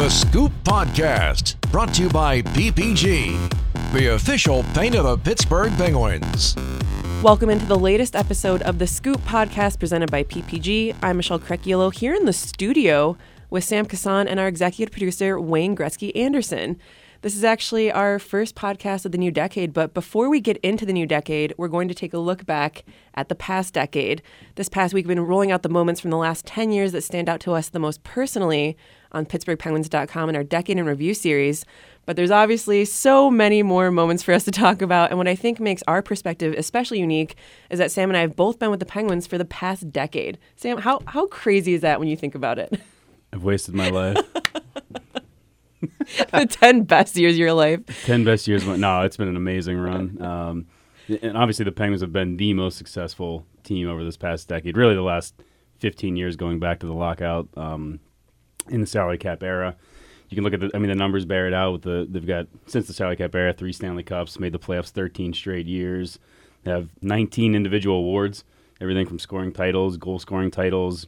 The Scoop Podcast, brought to you by PPG, the official paint of the Pittsburgh Penguins. Welcome into the latest episode of the Scoop Podcast presented by PPG. I'm Michelle Crechiolo here in the studio with Sam Kasan and our executive producer, Wayne Gretzky Anderson. This is actually our first podcast of the new decade, but before we get into the new decade, we're going to take a look back at the past decade. This past week, we've been rolling out the moments from the last 10 years that stand out to us the most personally on PittsburghPenguins.com in our Decade in Review series. But there's obviously so many more moments for us to talk about. And what I think makes our perspective especially unique is that Sam and I have both been with the Penguins for the past decade. Sam, how, how crazy is that when you think about it? I've wasted my life. the 10 best years of your life. 10 best years. No, it's been an amazing run. Um, and obviously, the Penguins have been the most successful team over this past decade, really the last 15 years going back to the lockout um, in the salary cap era. You can look at the, I mean, the numbers bear it out. With the they've got since the salary cap era, three Stanley Cups, made the playoffs 13 straight years. They have 19 individual awards, everything from scoring titles, goal scoring titles,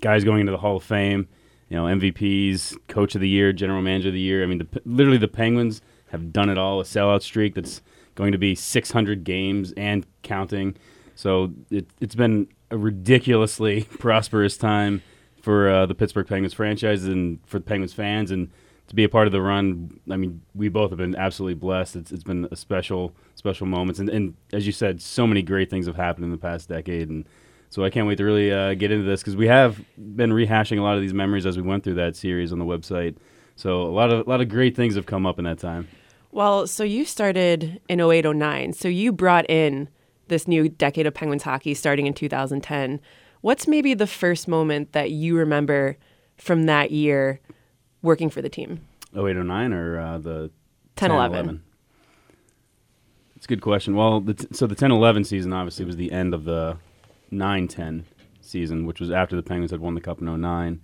guys going into the Hall of Fame you know, MVPs, Coach of the Year, General Manager of the Year. I mean, the, literally the Penguins have done it all. A sellout streak that's going to be 600 games and counting. So it, has been a ridiculously prosperous time for uh, the Pittsburgh Penguins franchise and for the Penguins fans, and to be a part of the run. I mean, we both have been absolutely blessed. It's, it's been a special, special moments, and, and as you said, so many great things have happened in the past decade, and so I can't wait to really uh, get into this because we have been rehashing a lot of these memories as we went through that series on the website. So a lot of a lot of great things have come up in that time. Well, so you started in 0809. So you brought in this new decade of Penguins hockey starting in 2010. What's maybe the first moment that you remember from that year working for the team? 0809 or uh, the 10 11? It's a good question. Well, the t- so the 10 11 season obviously was the end of the 9 10 season, which was after the Penguins had won the Cup in 09.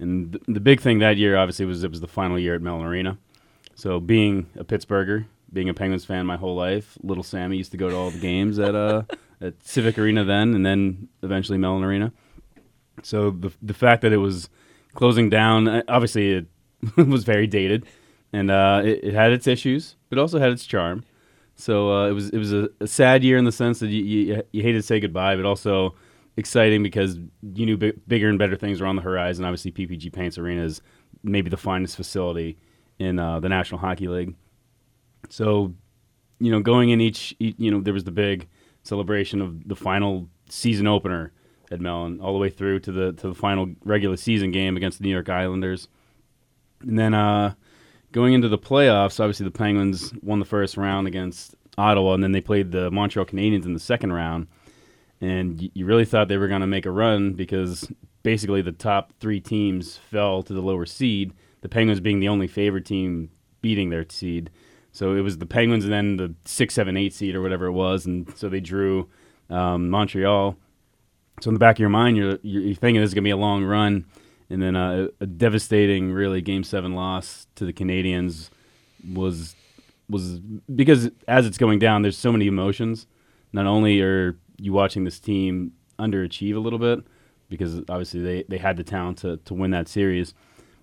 And th- the big thing that year, obviously, was it was the final year at Mellon Arena. So, being a Pittsburgher, being a Penguins fan my whole life, little Sammy used to go to all the games at uh, at Civic Arena then, and then eventually Mellon Arena. So the the fact that it was closing down, uh, obviously, it was very dated, and uh, it, it, had its issues, but also had its charm. So uh, it was it was a, a, sad year in the sense that you, you, you hated to say goodbye, but also exciting because you knew bigger and better things were on the horizon. Obviously, PPG Paints Arena is maybe the finest facility in uh, the National Hockey League. So, you know, going in each, you know, there was the big celebration of the final season opener at Mellon, all the way through to the to the final regular season game against the New York Islanders, and then uh, going into the playoffs, obviously the Penguins won the first round against Ottawa, and then they played the Montreal Canadiens in the second round. And you really thought they were going to make a run because basically the top three teams fell to the lower seed. The Penguins being the only favored team beating their seed. So it was the Penguins and then the six, seven, eight seed or whatever it was, and so they drew um, Montreal. So in the back of your mind, you're you're thinking this is gonna be a long run and then uh, a devastating, really, Game Seven loss to the Canadiens was was because as it's going down, there's so many emotions. Not only are you watching this team underachieve a little bit because obviously they, they had the talent to, to win that series,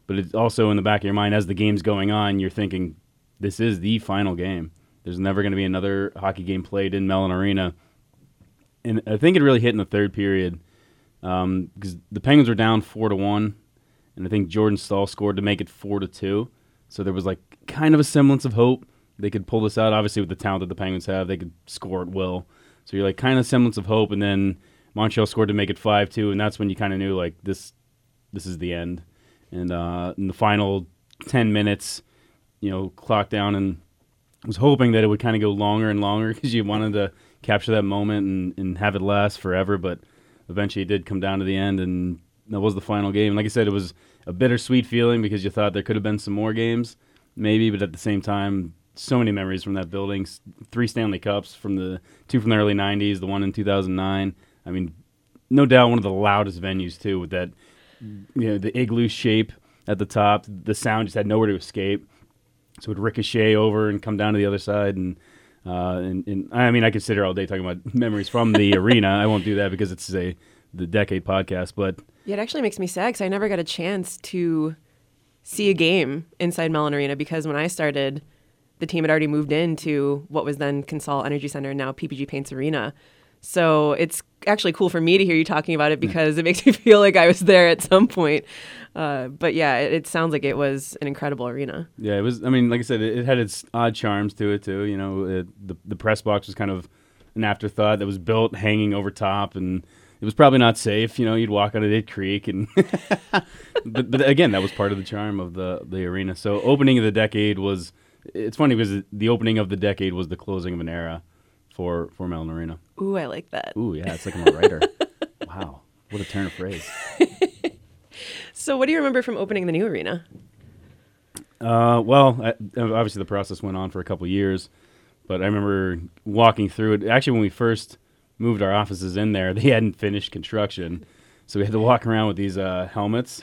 but it's also in the back of your mind as the game's going on, you're thinking this is the final game. There's never going to be another hockey game played in Mellon Arena. And I think it really hit in the third period because um, the Penguins were down four to one, and I think Jordan Staal scored to make it four to two. So there was like kind of a semblance of hope they could pull this out. Obviously, with the talent that the Penguins have, they could score at will. So you're like kind of semblance of hope, and then Montreal scored to make it five two, and that's when you kind of knew like this, this is the end. And uh, in the final ten minutes, you know, clock down and was hoping that it would kind of go longer and longer because you wanted to capture that moment and, and have it last forever, but eventually it did come down to the end, and that was the final game. Like I said, it was a bittersweet feeling because you thought there could have been some more games, maybe, but at the same time, so many memories from that building. Three Stanley Cups from the two from the early '90s, the one in 2009. I mean, no doubt one of the loudest venues too, with that you know the igloo shape at the top. The sound just had nowhere to escape, so it would ricochet over and come down to the other side and. Uh, and, and, I mean, I could sit here all day talking about memories from the arena. I won't do that because it's a the decade podcast. But yeah, it actually makes me sad because I never got a chance to see a game inside Mellon Arena because when I started, the team had already moved into what was then Consol Energy Center, now PPG Paints Arena. So it's actually cool for me to hear you talking about it because it makes me feel like I was there at some point. Uh, but yeah, it, it, sounds like it was an incredible arena. Yeah, it was. I mean, like I said, it, it had its odd charms to it too. You know, it, the the press box was kind of an afterthought that was built hanging over top, and it was probably not safe. You know, you'd walk on it, it creek, and but, but again, that was part of the charm of the the arena. So opening of the decade was. It's funny because the opening of the decade was the closing of an era for for Arena. Ooh, I like that. Ooh, yeah, it's like I'm a writer. wow, what a turn of phrase. so, what do you remember from opening the new arena? Uh, well, I, obviously the process went on for a couple years, but I remember walking through it. Actually, when we first moved our offices in there, they hadn't finished construction, so we had to walk around with these uh, helmets.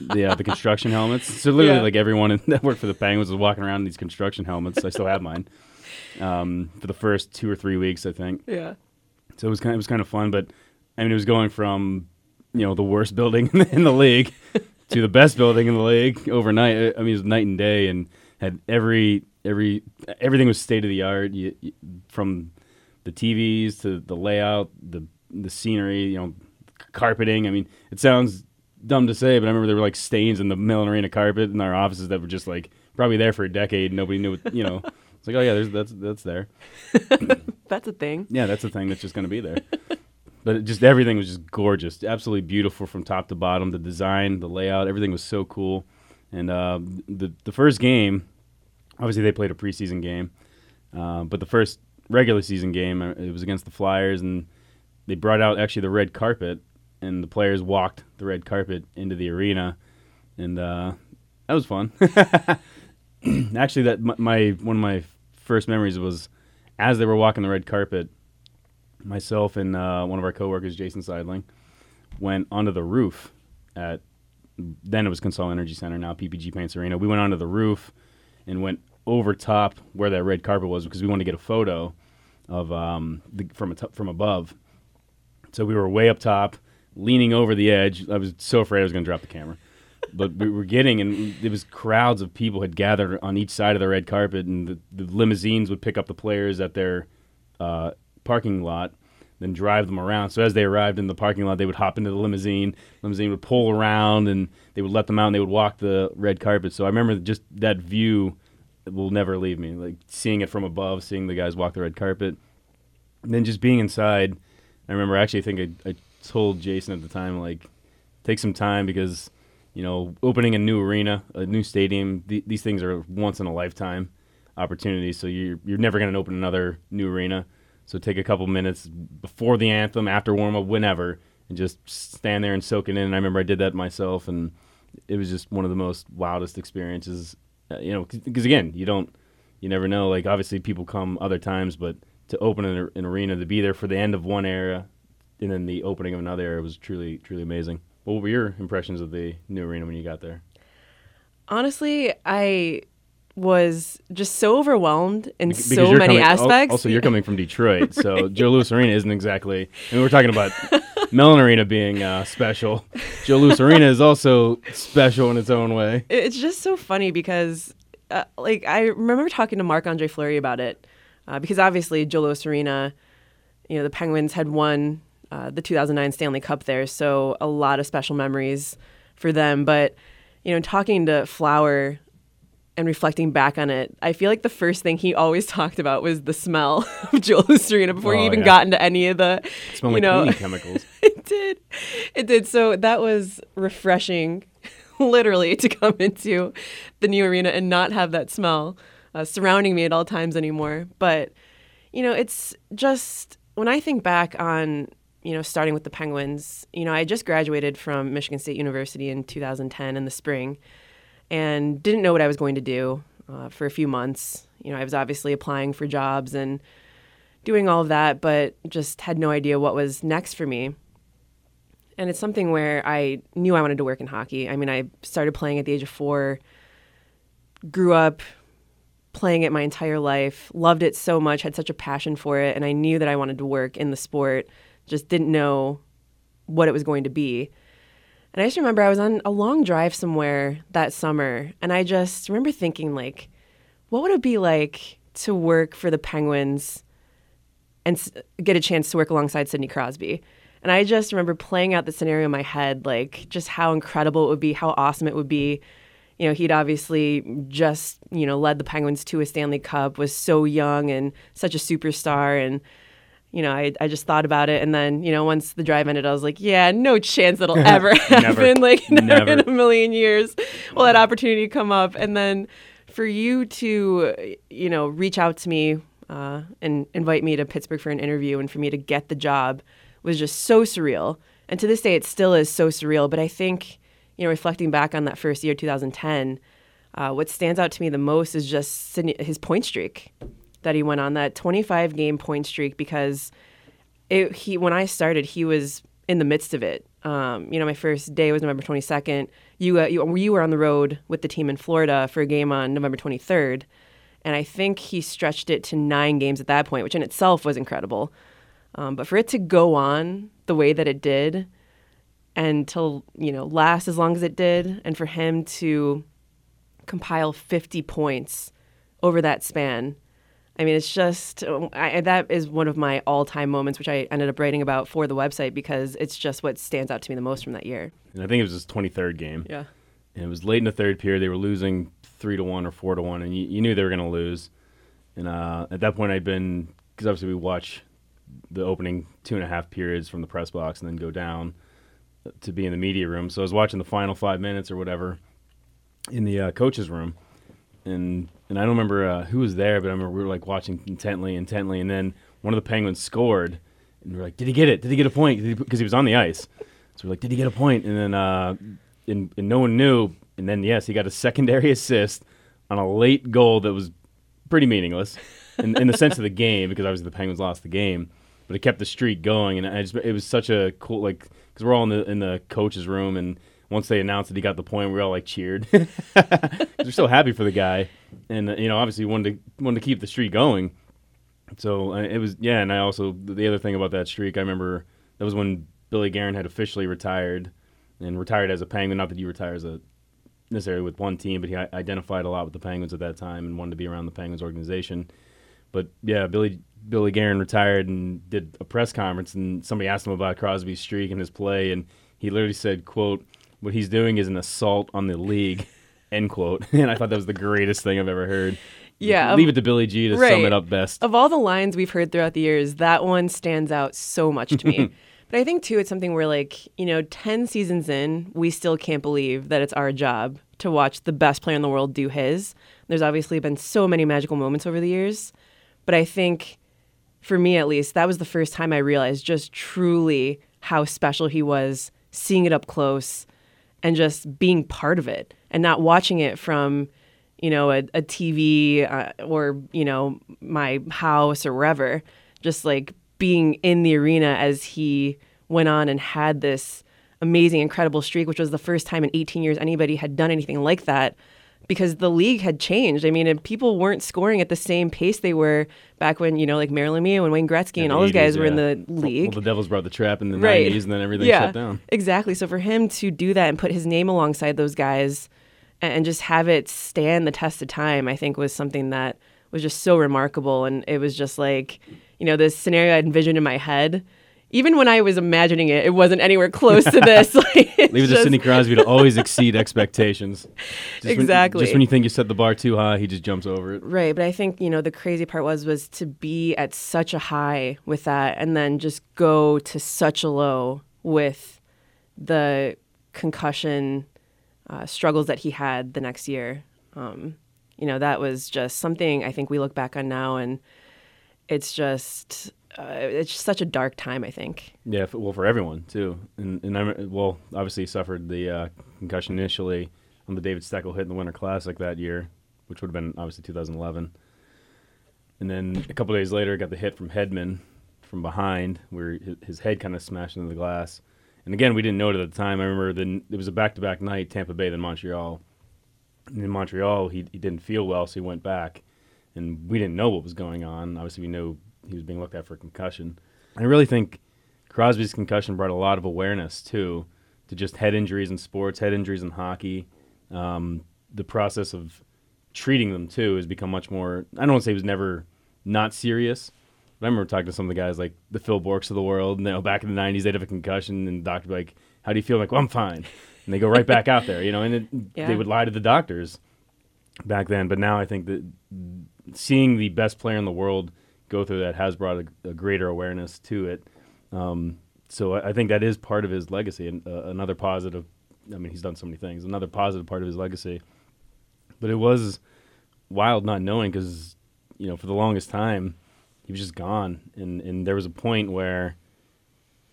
the uh, the construction helmets. So literally, yeah. like everyone in, that worked for the Penguins was walking around in these construction helmets. I still have mine um, for the first two or three weeks, I think. Yeah. So it was kind of, it was kind of fun, but I mean, it was going from you know the worst building in the league to the best building in the league overnight. I mean, it was night and day, and had every every everything was state of the art. You, you, from the TVs to the layout, the the scenery, you know, carpeting. I mean, it sounds dumb to say, but I remember there were like stains in the Mellon Arena carpet in our offices that were just like probably there for a decade. Nobody knew, what, you know. It's like, oh yeah, there's that's that's there. that's a thing. Yeah, that's a thing that's just going to be there. but it just everything was just gorgeous, absolutely beautiful from top to bottom. The design, the layout, everything was so cool. And uh, the the first game, obviously they played a preseason game, uh, but the first regular season game uh, it was against the Flyers, and they brought out actually the red carpet, and the players walked the red carpet into the arena, and uh, that was fun. actually, that my one of my first memories was as they were walking the red carpet. Myself and uh, one of our coworkers, Jason Seidling, went onto the roof at then it was Consol Energy Center, now PPG Paints Arena. We went onto the roof and went over top where that red carpet was because we wanted to get a photo of um, the, from from above. So we were way up top, leaning over the edge. I was so afraid I was going to drop the camera but we were getting, and there was crowds of people had gathered on each side of the red carpet, and the, the limousines would pick up the players at their uh, parking lot, then drive them around. So as they arrived in the parking lot, they would hop into the limousine. Limousine would pull around, and they would let them out, and they would walk the red carpet. So I remember just that view will never leave me. Like seeing it from above, seeing the guys walk the red carpet, and then just being inside. I remember actually, I think I, I told Jason at the time, like, take some time because you know, opening a new arena, a new stadium, th- these things are once in a lifetime opportunities. So you're you're never going to open another new arena. So take a couple minutes before the anthem, after warm up, whenever, and just stand there and soak it in. And I remember I did that myself, and it was just one of the most wildest experiences. Uh, you know, because again, you don't, you never know. Like obviously, people come other times, but to open an, an arena, to be there for the end of one era, and then the opening of another era was truly, truly amazing. What were your impressions of the new arena when you got there? Honestly, I was just so overwhelmed in because so many coming, aspects. Also, you're coming from Detroit, so Joe Louis Arena isn't exactly. I mean, we're talking about Mellon Arena being uh, special. Joe Louis Arena is also special in its own way. It's just so funny because, uh, like, I remember talking to Marc Andre Fleury about it uh, because obviously Joe Louis Arena, you know, the Penguins had won uh, the 2009 Stanley Cup there. So a lot of special memories for them. But, you know, talking to Flower and reflecting back on it, I feel like the first thing he always talked about was the smell of Joe Louis Arena before oh, he even yeah. got into any of the, it you like know, chemicals. it did, it did. So that was refreshing, literally, to come into the new arena and not have that smell uh, surrounding me at all times anymore. But you know, it's just when I think back on you know, starting with the Penguins, you know, I just graduated from Michigan State University in 2010 in the spring and didn't know what I was going to do uh, for a few months. You know, I was obviously applying for jobs and doing all of that, but just had no idea what was next for me. And it's something where I knew I wanted to work in hockey. I mean, I started playing at the age of four, grew up playing it my entire life, loved it so much, had such a passion for it, and I knew that I wanted to work in the sport just didn't know what it was going to be. And I just remember I was on a long drive somewhere that summer, and I just remember thinking, like, what would it be like to work for the Penguins and s- get a chance to work alongside Sidney Crosby? And I just remember playing out the scenario in my head, like just how incredible it would be, how awesome it would be. You know, he'd obviously just, you know, led the Penguins to a Stanley Cup, was so young and such a superstar. And, you know, I, I just thought about it. And then, you know, once the drive ended, I was like, yeah, no chance that'll ever happen. Like, never, Never. in a million years will that opportunity come up. And then for you to, you know, reach out to me uh, and invite me to Pittsburgh for an interview and for me to get the job was just so surreal. And to this day, it still is so surreal. But I think, you know, reflecting back on that first year, 2010, uh, what stands out to me the most is just his point streak that he went on, that 25 game point streak, because it, he when I started, he was in the midst of it. Um, you know, my first day was November 22nd. You, uh, you you were on the road with the team in Florida for a game on November 23rd, and I think he stretched it to nine games at that point, which in itself was incredible. Um, but for it to go on the way that it did, and to you know last as long as it did, and for him to compile 50 points over that span. I mean, it's just I, that is one of my all-time moments, which I ended up writing about for the website because it's just what stands out to me the most from that year. And I think it was his 23rd game. Yeah. And it was late in the third period. They were losing three to one or four to one, and you, you knew they were going to lose. And uh, at that point, I'd been because obviously we watch the opening two and a half periods from the press box and then go down to be in the media room. So I was watching the final five minutes or whatever in the uh, coach's room, and and I don't remember uh, who was there, but I remember we were like watching intently, intently, and then one of the Penguins scored, and we're like, "Did he get it? Did he get a point?" Because he was on the ice. So we're like, "Did he get a point?" And then uh, and, and no one knew. And then yes, he got a secondary assist on a late goal that was pretty meaningless in, in the sense of the game because obviously the Penguins lost the game, but it kept the streak going. And I just it was such a cool like because we're all in the in the coach's room and once they announced that he got the point, we all like cheered. we're so happy for the guy, and uh, you know obviously wanted to wanted to keep the streak going. So uh, it was yeah, and I also the other thing about that streak, I remember that was when Billy Guerin had officially retired, and retired as a Penguin. Not that he retired as a necessarily with one team, but he identified a lot with the Penguins at that time and wanted to be around the Penguins organization. But yeah, Billy Billy Guerin retired and did a press conference, and somebody asked him about Crosby's streak and his play, and he literally said, "quote What he's doing is an assault on the league." End quote. And I thought that was the greatest thing I've ever heard. Yeah, leave um, it to Billy G to sum it up best. Of all the lines we've heard throughout the years, that one stands out so much to me. but I think too, it's something where like you know, ten seasons in, we still can't believe that it's our job to watch the best player in the world do his. There's obviously been so many magical moments over the years, but I think for me at least, that was the first time I realized just truly how special he was, seeing it up close and just being part of it and not watching it from, you know, a, a TV uh, or, you know, my house or wherever, just like being in the arena as he went on and had this amazing, incredible streak, which was the first time in 18 years anybody had done anything like that because the league had changed. I mean, and people weren't scoring at the same pace they were back when, you know, like Mario Lemieux and Wayne Gretzky In and all those 80s, guys were in the league. Well, the Devils brought the trap in the Right. 90s, and then everything yeah, shut down. Exactly. So for him to do that and put his name alongside those guys and, and just have it stand the test of time, I think was something that was just so remarkable. And it was just like, you know, this scenario I envisioned in my head. Even when I was imagining it, it wasn't anywhere close to this. like, Leave it to just- Sidney Crosby to always exceed expectations. Just when- Exactly. just when you think you set the bar too high, he just jumps over it. Right, but I think you know the crazy part was was to be at such a high with that, and then just go to such a low with the concussion uh, struggles that he had the next year. Um, you know, that was just something I think we look back on now, and it's just uh, it's such a dark time. I think. Yeah, f well, for everyone too, and and I well, obviously suffered the uh, concussion initially on the David Steckel hit in the Winter Classic that year, which would have been obviously 2011, and then a couple days later got the hit from Hedman from behind, where his, his head kind of smashed into the glass. And again, we didn't know it at the time. I remember then it was a back-to-back night, Tampa Bay then Montreal. And in Montreal, he he didn't feel well, so he went back, and we didn't know what was going on. Obviously, we knew he was being looked at for concussion. I really think Crosby's concussion brought a lot of awareness too to just head injuries in sports, head injuries in hockey. Um, the process of treating them too has become much more. I don't want to say it was never not serious. But I remember talking to some of the guys like the Phil Bourques of the world. And, you know, back in the '90s, they'd have a concussion, and the doctor would be like, "How do you feel?" I'm like, "Well, I'm fine." And they go right back out there, you know. And it, Yeah. they would lie to the doctors back then. But now I think that seeing the best player in the world go through that has brought a, a greater awareness to it. Um, so I, I think that is part of his legacy, and uh, another positive. I mean, he's done so many things. Another positive part of his legacy. But it was wild not knowing because you know for the longest time he was just gone, and and there was a point where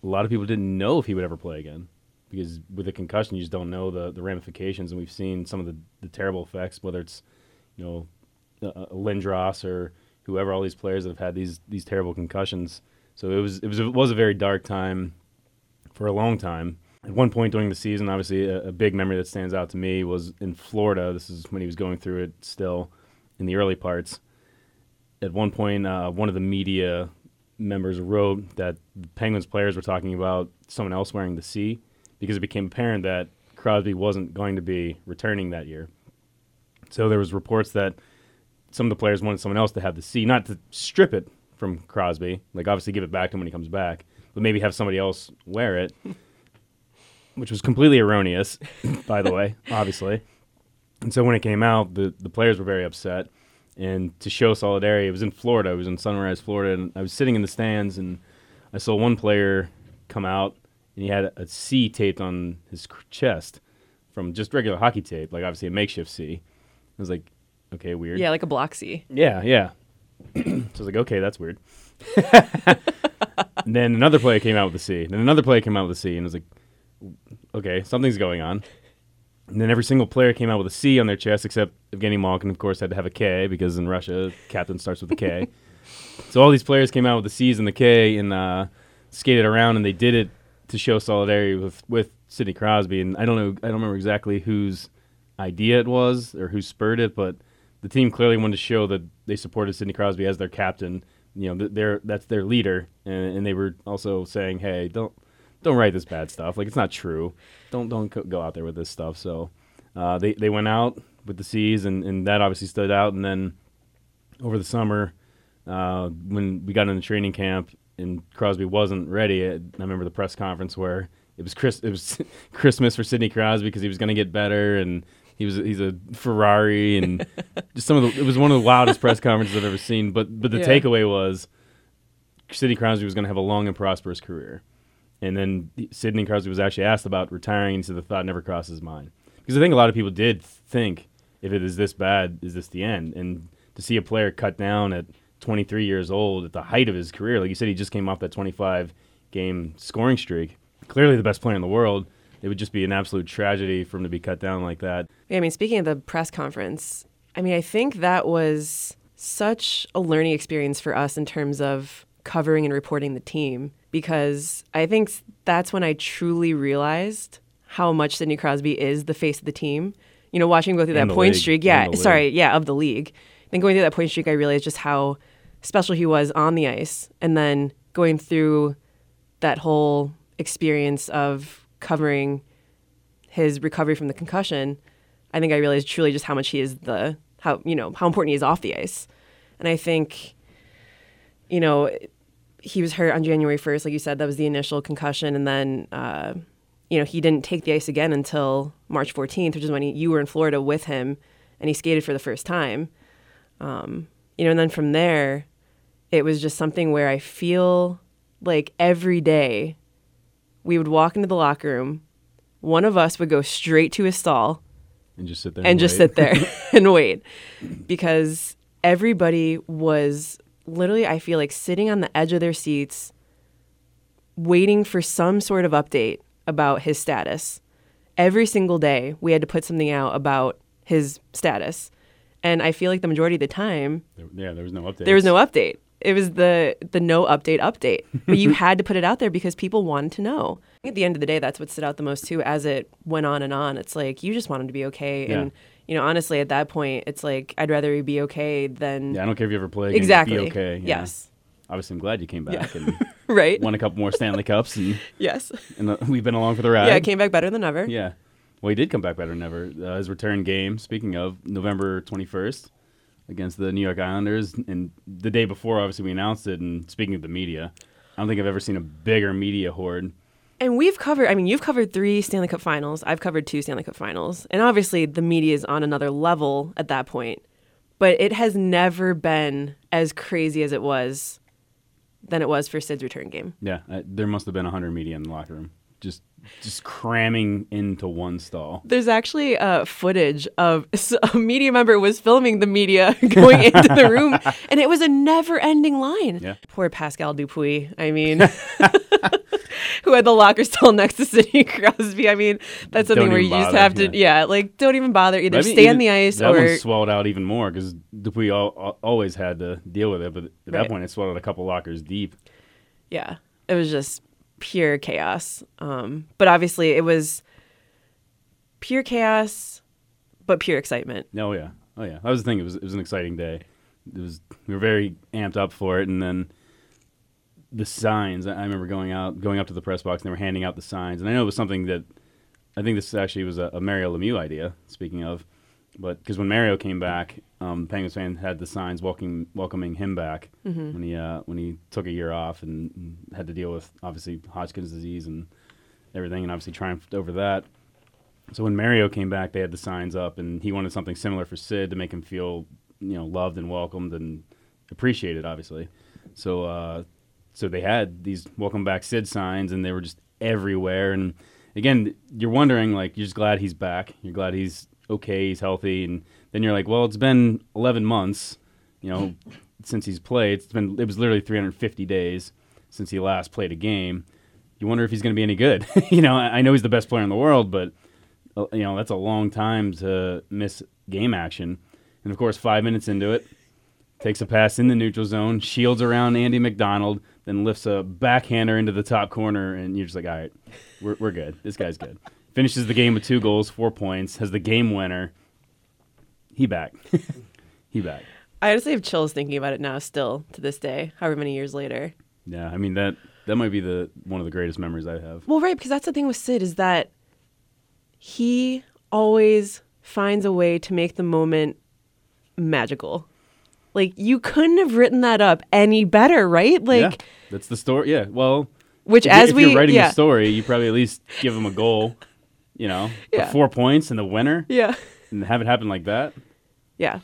a lot of people didn't know if he would ever play again because with a concussion you just don't know the the ramifications, and we've seen some of the the terrible effects, whether it's you know uh, Lindros or whoever, all these players that have had these these terrible concussions. So it was it was it was a very dark time for a long time. At one point during the season, obviously a, a big memory that stands out to me was in Florida. This is when he was going through it still in the early parts. At one point, uh, one of the media members wrote that Penguins players were talking about someone else wearing the C because it became apparent that Crosby wasn't going to be returning that year. So there was reports that some of the players wanted someone else to have the C, not to strip it from Crosby, like obviously give it back to him when he comes back, but maybe have somebody else wear it, which was completely erroneous, by the way, obviously. And so when it came out, the, the players were very upset. And to show solidarity, it was in Florida. It was in Sunrise, Florida. And I was sitting in the stands, and I saw one player come out, and he had a C taped on his chest from just regular hockey tape, like obviously a makeshift C. I was like, okay, weird. Yeah, like a block C. Yeah, yeah. so I was like, okay, that's weird. and then another player came out with a C. Then another player came out with a C, and I was like, okay, something's going on. And then every single player came out with a C on their chest, except Evgeny Malkin, of course, had to have a K because in Russia, captain starts with a K. so all these players came out with the C's and the K and uh, skated around, and they did it to show solidarity with with Sidney Crosby. And I don't know, I don't remember exactly whose idea it was or who spurred it, but the team clearly wanted to show that they supported Sidney Crosby as their captain. You know, that's their leader, and, and they were also saying, "Hey, don't don't write this bad stuff. Like it's not true. Don't don't go out there with this stuff." So uh, they they went out with the C's, and, and that obviously stood out. And then over the summer, uh, when we got into training camp and Crosby wasn't ready, I I remember the press conference where it was Chris, it was Christmas for Sidney Crosby because he was going to get better and he was he's a Ferrari and just some of the it was one of the wildest press conferences I've ever seen. But but the Yeah. takeaway was Sidney Crosby was going to have a long and prosperous career. And then Sidney Crosby was actually asked about retiring, and said the thought never crossed his mind. Because I think a lot of people did think, if it is this bad, is this the end? And to see a player cut down at 23 years old at the height of his career, like you said, he just came off that 25 game scoring streak, clearly the best player in the world. It would just be an absolute tragedy for him to be cut down like that. Yeah, I mean, speaking of the press conference, I mean, I think that was such a learning experience for us in terms of covering and reporting the team because I think that's when I truly realized how much Sidney Crosby is the face of the team. You know, watching him go through And that point league. streak. Yeah, sorry, yeah, of the league. Then going through that point streak, I realized just how special he was on the ice, and then going through that whole experience of covering his recovery from the concussion, I think I realized truly just how much he is the how you know how important he is off the ice, and I think, you know, he was hurt on January first, like you said, that was the initial concussion, and then uh, you know he didn't take the ice again until March fourteenth, which is when he, you were in Florida with him, and he skated for the first time. Um, you know, and then from there, it was just something where I feel like every day we would walk into the locker room, one of us would go straight to his stall And just sit there and just sit there and wait. Because everybody was literally i feel like sitting on the edge of their seats waiting for some sort of update about his status. Every single day we had to put something out about his status. And i feel like the majority of the time yeah, there was no update. there was no update it was the the no update update but you had to put it out there because people wanted to know at the end of the day that's what stood out the most too as it went on and on it's like you just want him to be okay Yeah. and you know honestly at that point it's like i'd rather he be okay than Yeah, I don't care if you ever play. Again, exactly Be okay. you know? yes Obviously, I'm glad you came back and right. won a couple more Stanley Cups, and, Yes. and uh, we've been along for the ride. Yeah, it came back better than ever. Yeah. Well, he did come back better than ever. Uh, his return game, speaking of, November 21st against the New York Islanders. And the day before, obviously, we announced it. And speaking of the media, I don't think I've ever seen a bigger media horde. And we've covered, I mean, you've covered three Stanley Cup finals. I've covered two Stanley Cup finals. And obviously, the media is on another level at that point. But it has never been as crazy as it was than it was for Sid's return game. Yeah, uh, there must have been 100 media in the locker room. Just just cramming into one stall. There's actually uh, footage of so a media member was filming the media going into the room, and it was a never-ending line. Yeah. Poor Pascal Dupuis. I mean, who had the locker stall next to Sidney Crosby. I mean, that's something where you even just have to, yeah. like don't even bother. Either mean, stay on the ice that or one swelled out even more because Dupuis al- al- always had to deal with it. But at Right. that point, it swelled out a couple lockers deep. yeah, it was just pure chaos. Um, but obviously, it was pure chaos, but pure excitement. Oh yeah, oh yeah. That was the thing. It was it was an exciting day. It was we were very amped up for it, and then the signs. I remember going out, going up to the press box, and they were handing out the signs. And I know it was something that I think this actually was a, a Mario Lemieux idea. Speaking of, but because when Mario came back, um, Penguins fan had the signs welcoming welcoming him back when he uh, when he took a year off and, and had to deal with obviously Hodgkin's disease and everything, and obviously triumphed over that. So when Mario came back, they had the signs up, and he wanted something similar for Sid to make him feel, you know, loved and welcomed and appreciated, obviously. So, uh, so they had these "Welcome Back Sid" signs, and they were just everywhere. And again, you're wondering, like, you're just glad he's back. You're glad he's okay, he's healthy, and then you're like, well, it's been 11 months, you know, since he's played. It's been it was literally 350 days since he last played a game. You wonder if he's going to be any good. you know, I I know he's the best player in the world, but uh, you know that's a long time to miss game action. And of course, five minutes into it, takes a pass in the neutral zone, shields around Andy McDonald, then lifts a backhander into the top corner, and you're just like, all right, we're we're good. This guy's good. Finishes the game with two goals, four points, has the game winner. He back. he back. I honestly have chills thinking about it now, still to this day, however many years later. Yeah, I mean that that might be the one of the greatest memories I have. Well, right, because that's the thing with Sid is that he always finds a way to make the moment magical. Like you couldn't have written that up any better, right? Like yeah, that's the story. Yeah, well, which if, as if we you're writing yeah, the story, you probably at least give him a goal. You know, Yeah. four points and the winner, yeah. and have it happen like that. Yeah.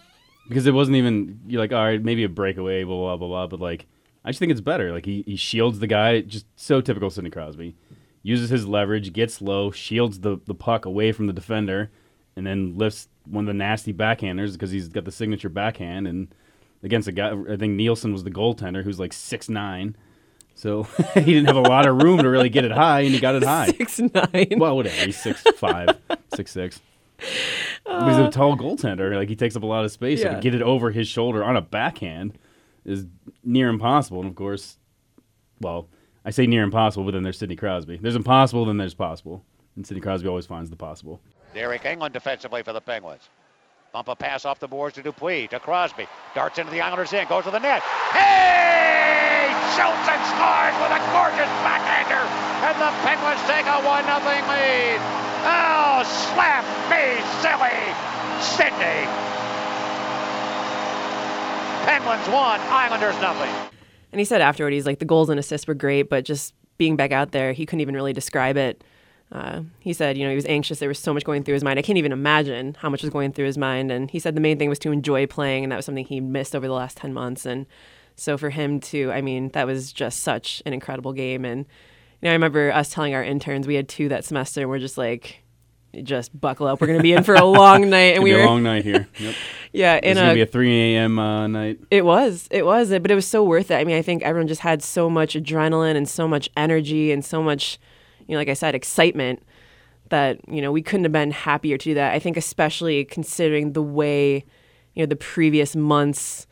because it wasn't even you're like all right maybe a breakaway blah blah blah blah but like I just think it's better. Like he, he shields the guy just so typical Sidney Crosby. Uses his leverage gets low shields the, the puck away from the defender and then lifts one of the nasty backhanders because he's got the signature backhand and against a guy I think Nilsson was the goaltender who's like six nine. So he didn't have a lot of room to really get it high and he got it high. Six nine. well whatever he's six five six six but he's a tall goaltender. Like he takes up a lot of space. So Uh, to get it over his shoulder on a backhand is near impossible. And of course, well, I say near impossible, but then there's Sidney Crosby. There's impossible, then there's possible. And Sidney Crosby always finds the possible. Deryk Engelland defensively for the Penguins. Bump a pass off the boards to Dupuis, to Crosby. Darts into the Islanders in, goes to the net. Hey! Shoots and scores with a gorgeous backhander. And the Penguins take a 1 0 lead. Oh, slap me silly, Sidney. Penguins won, Islanders nothing. And he said afterward, he's like, the goals and assists were great, but just being back out there, he couldn't even really describe it. Uh, he said, you know, he was anxious. There was so much going through his mind. I can't even imagine how much was going through his mind. And he said the main thing was to enjoy playing, and that was something he missed over the last 10 months. And so for him to, I mean, that was just such an incredible game. And, know, I remember us telling our interns, we had two that semester, and we're just like, just buckle up. We're going to be in for a long night. And we were, a long night here. Yep. yeah, It's in gonna a be a 3 a.m. Uh, night. it was. It was. But it was so worth it. I mean, I think everyone just had so much adrenaline and so much energy and so much, you know, like I said, excitement that, you know, we couldn't have been happier to do that. I think, especially considering the way, you know, the previous months,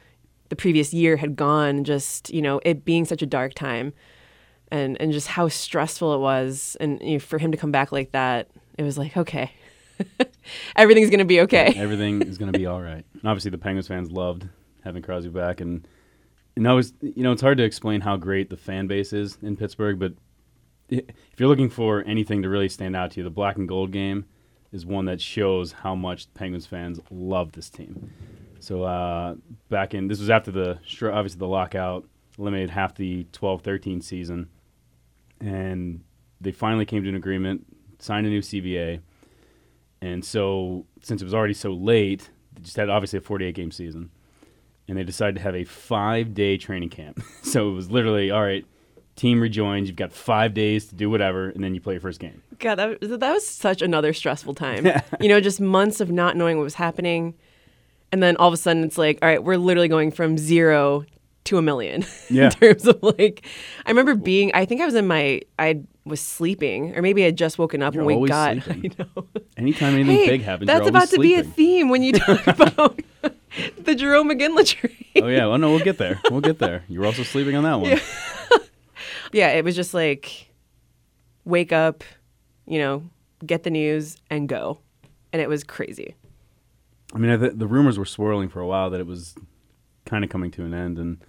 the previous year had gone, just, you know, it being such a dark time and, and just how stressful it was. And you know, for him to come back like that, it was like, okay, everything's going to be okay. Everything is gonna be all right. And obviously, the Penguins fans loved having Crosby back, and and I was, you know, it's hard to explain how great the fan base is in Pittsburgh, but if you're looking for anything to really stand out to you, the black and gold game is one that shows how much Penguins fans love this team. So uh, back in this was after the obviously the lockout eliminated half the 12-13 season, and they finally came to an agreement, signed a new CBA, and so since it was already so late, they just had obviously a 48 game season and they decided to have a five day training camp. so it was literally, all right, team rejoins, you've got five days to do whatever, and then you play your first game. God, that, was- that was such another stressful time. you know, just months of not knowing what was happening. And then all of a sudden it's like, all right, we're literally going from zero to a million Yeah. in terms of like, I remember being, I think I was in my, I was sleeping, or maybe I had just woken up You're when we got, sleeping. I know. Anytime anything hey, big happens, that's about to be a theme when you talk about the Jarome Iginla trade. Oh yeah, well no, we'll get there. We'll get there. You were also sleeping on that one. yeah, it was just like wake up, you know, get the news and go. And it was crazy. I mean, I th- the rumors were swirling for a while that it was kind of coming to an end, and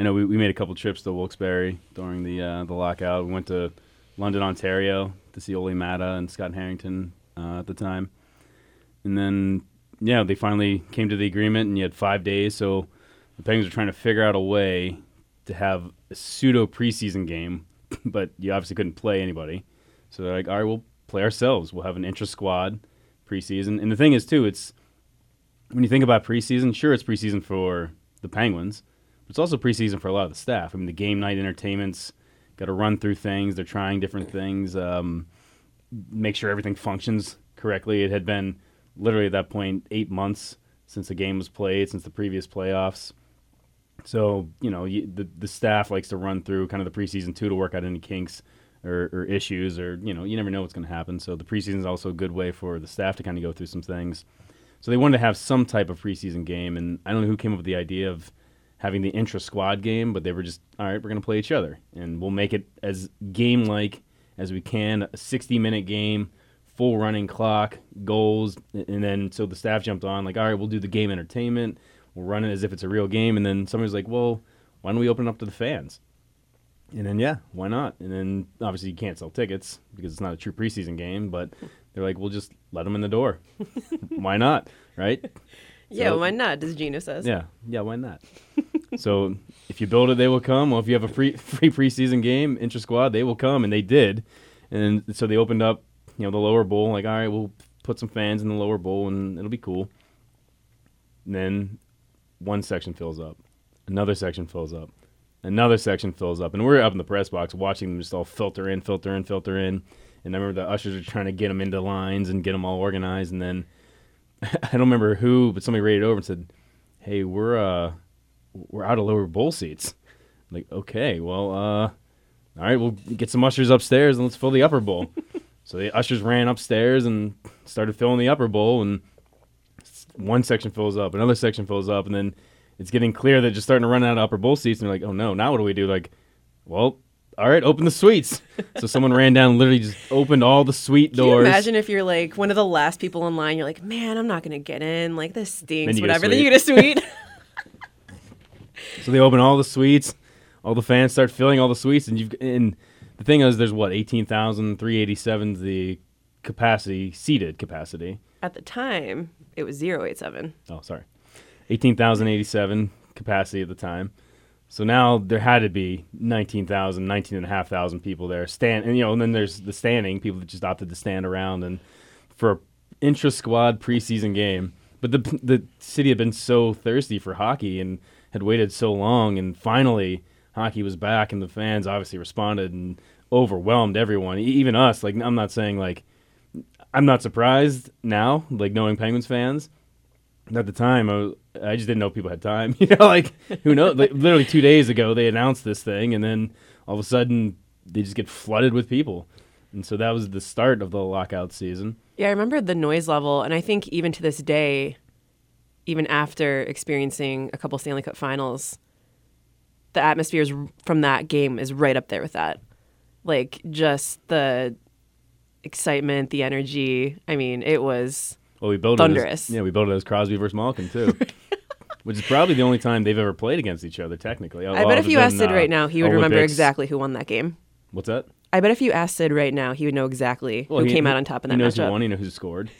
I know we, we made a couple trips to Wilkes-Barre during the uh, the lockout. We went to London, Ontario, to see Olli Maatta and Scott Harrington uh, at the time, and then yeah, they finally came to the agreement, and you had five days. So the Penguins were trying to figure out a way to have a pseudo preseason game, but you obviously couldn't play anybody. So they're like, all right, we'll play ourselves. We'll have an intra squad preseason, and the thing is too, it's when you think about preseason, sure, it's preseason for the Penguins, it's also preseason for a lot of the staff. I mean, the game night entertainment's got to run through things. They're trying different things, um, make sure everything functions correctly. It had been literally at that point eight months since the game was played, since the previous playoffs. So you know, you, the the staff likes to run through kind of the preseason too to work out any kinks or, or issues, or you know, you never know what's going to happen. So the preseason is also a good way for the staff to kind of go through some things. So they wanted to have some type of preseason game, and I don't know who came up with the idea of having the intra squad game, but they were just all right. We're going to play each other, and we'll make it as game like as we can. A sixty minute game, full running clock, goals, and then so the staff jumped on like, all right, we'll do the game entertainment. We'll run it as if it's a real game, and then somebody's like, well, why don't we open it up to the fans? And then yeah, why not? And then obviously you can't sell tickets because it's not a true preseason game, but they're like, we'll just let them in the door. why not? Right? Yeah, So- why not? As Gina says. Yeah, yeah, why not? so if you build it, they will come. Well, if you have a free free preseason game, intra squad, they will come, and they did. And so they opened up, you know, the lower bowl. Like, all right, we'll put some fans in the lower bowl, and it'll be cool. And then one section fills up, another section fills up, another section fills up, and we're up in the press box watching them just all filter in, filter in, filter in. And I remember the ushers are trying to get them into lines and get them all organized, and then I don't remember who, but somebody rated over and said, "Hey, we're uh, we're out of lower bowl seats." I'm like, okay, well, uh, all right, we'll get some ushers upstairs and let's fill the upper bowl. so the ushers ran upstairs and started filling the upper bowl, and one section fills up, another section fills up, and then it's getting clear that just starting to run out of upper bowl seats, and they're like, oh no, now what do we do? Like, well. All right, open the suites. so someone ran down, and literally just opened all the suite Can you doors. imagine if you're like one of the last people in line? You're like, man, I'm not gonna get in. Like this stinks. a Whatever. Then you get a suite. So they open all the suites, all the fans start filling all the suites, and you've and the thing is, there's what 18,387 is the capacity seated capacity. At the time, it was 087. Oh, sorry, 18,087 capacity at the time. So now there had to be 19,000, 19,500 people there stand, and you know, and then there's the standing people that just opted to stand around and for a intra squad preseason game. But the the city had been so thirsty for hockey and had waited so long, and finally hockey was back, and the fans obviously responded and overwhelmed everyone, even us. Like I'm not saying like I'm not surprised now, like knowing Penguins fans. At the time, I, was, I just didn't know people had time. You know, like who knows? like, literally two days ago, they announced this thing, and then all of a sudden, they just get flooded with people. And so that was the start of the lockout season. Yeah, I remember the noise level, and I think even to this day, even after experiencing a couple Stanley Cup Finals, the atmosphere is, from that game is right up there with that. Like just the excitement, the energy. I mean, it was Well, we built it. Thunderous. As, yeah, we built it as Crosby versus Malkin too. which is probably the only time they've ever played against each other. Technically, I bet if you asked Sid uh, right now, he would remember exactly who won that game. What's that? I bet if you asked Sid right now, he would know exactly Well, who he- came out on top in that He knows matchup. who won. He knows who scored.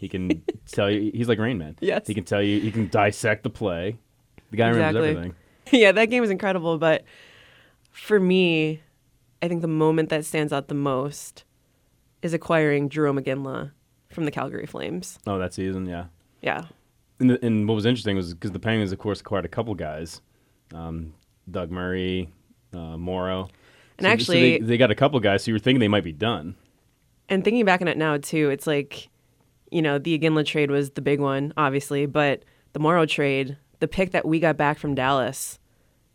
He can tell you. He's like Rain Man. Yes. He can tell you. He can dissect the play. The guy remembers everything. yeah, that game was incredible. But for me, I think the moment that stands out the most is acquiring Jarome Iginla from the Calgary Flames. Oh, that season, yeah. Yeah. And, the, and what was interesting was because the Penguins, of course, acquired a couple guys, um, Doug Murray, uh, Morrow. And So- so actually- they, they got a couple guys, so you were thinking they might be done. And thinking back on it now, too, it's like, you know, the Iginla trade was the big one, obviously, but the Morrow trade, the pick that we got back from Dallas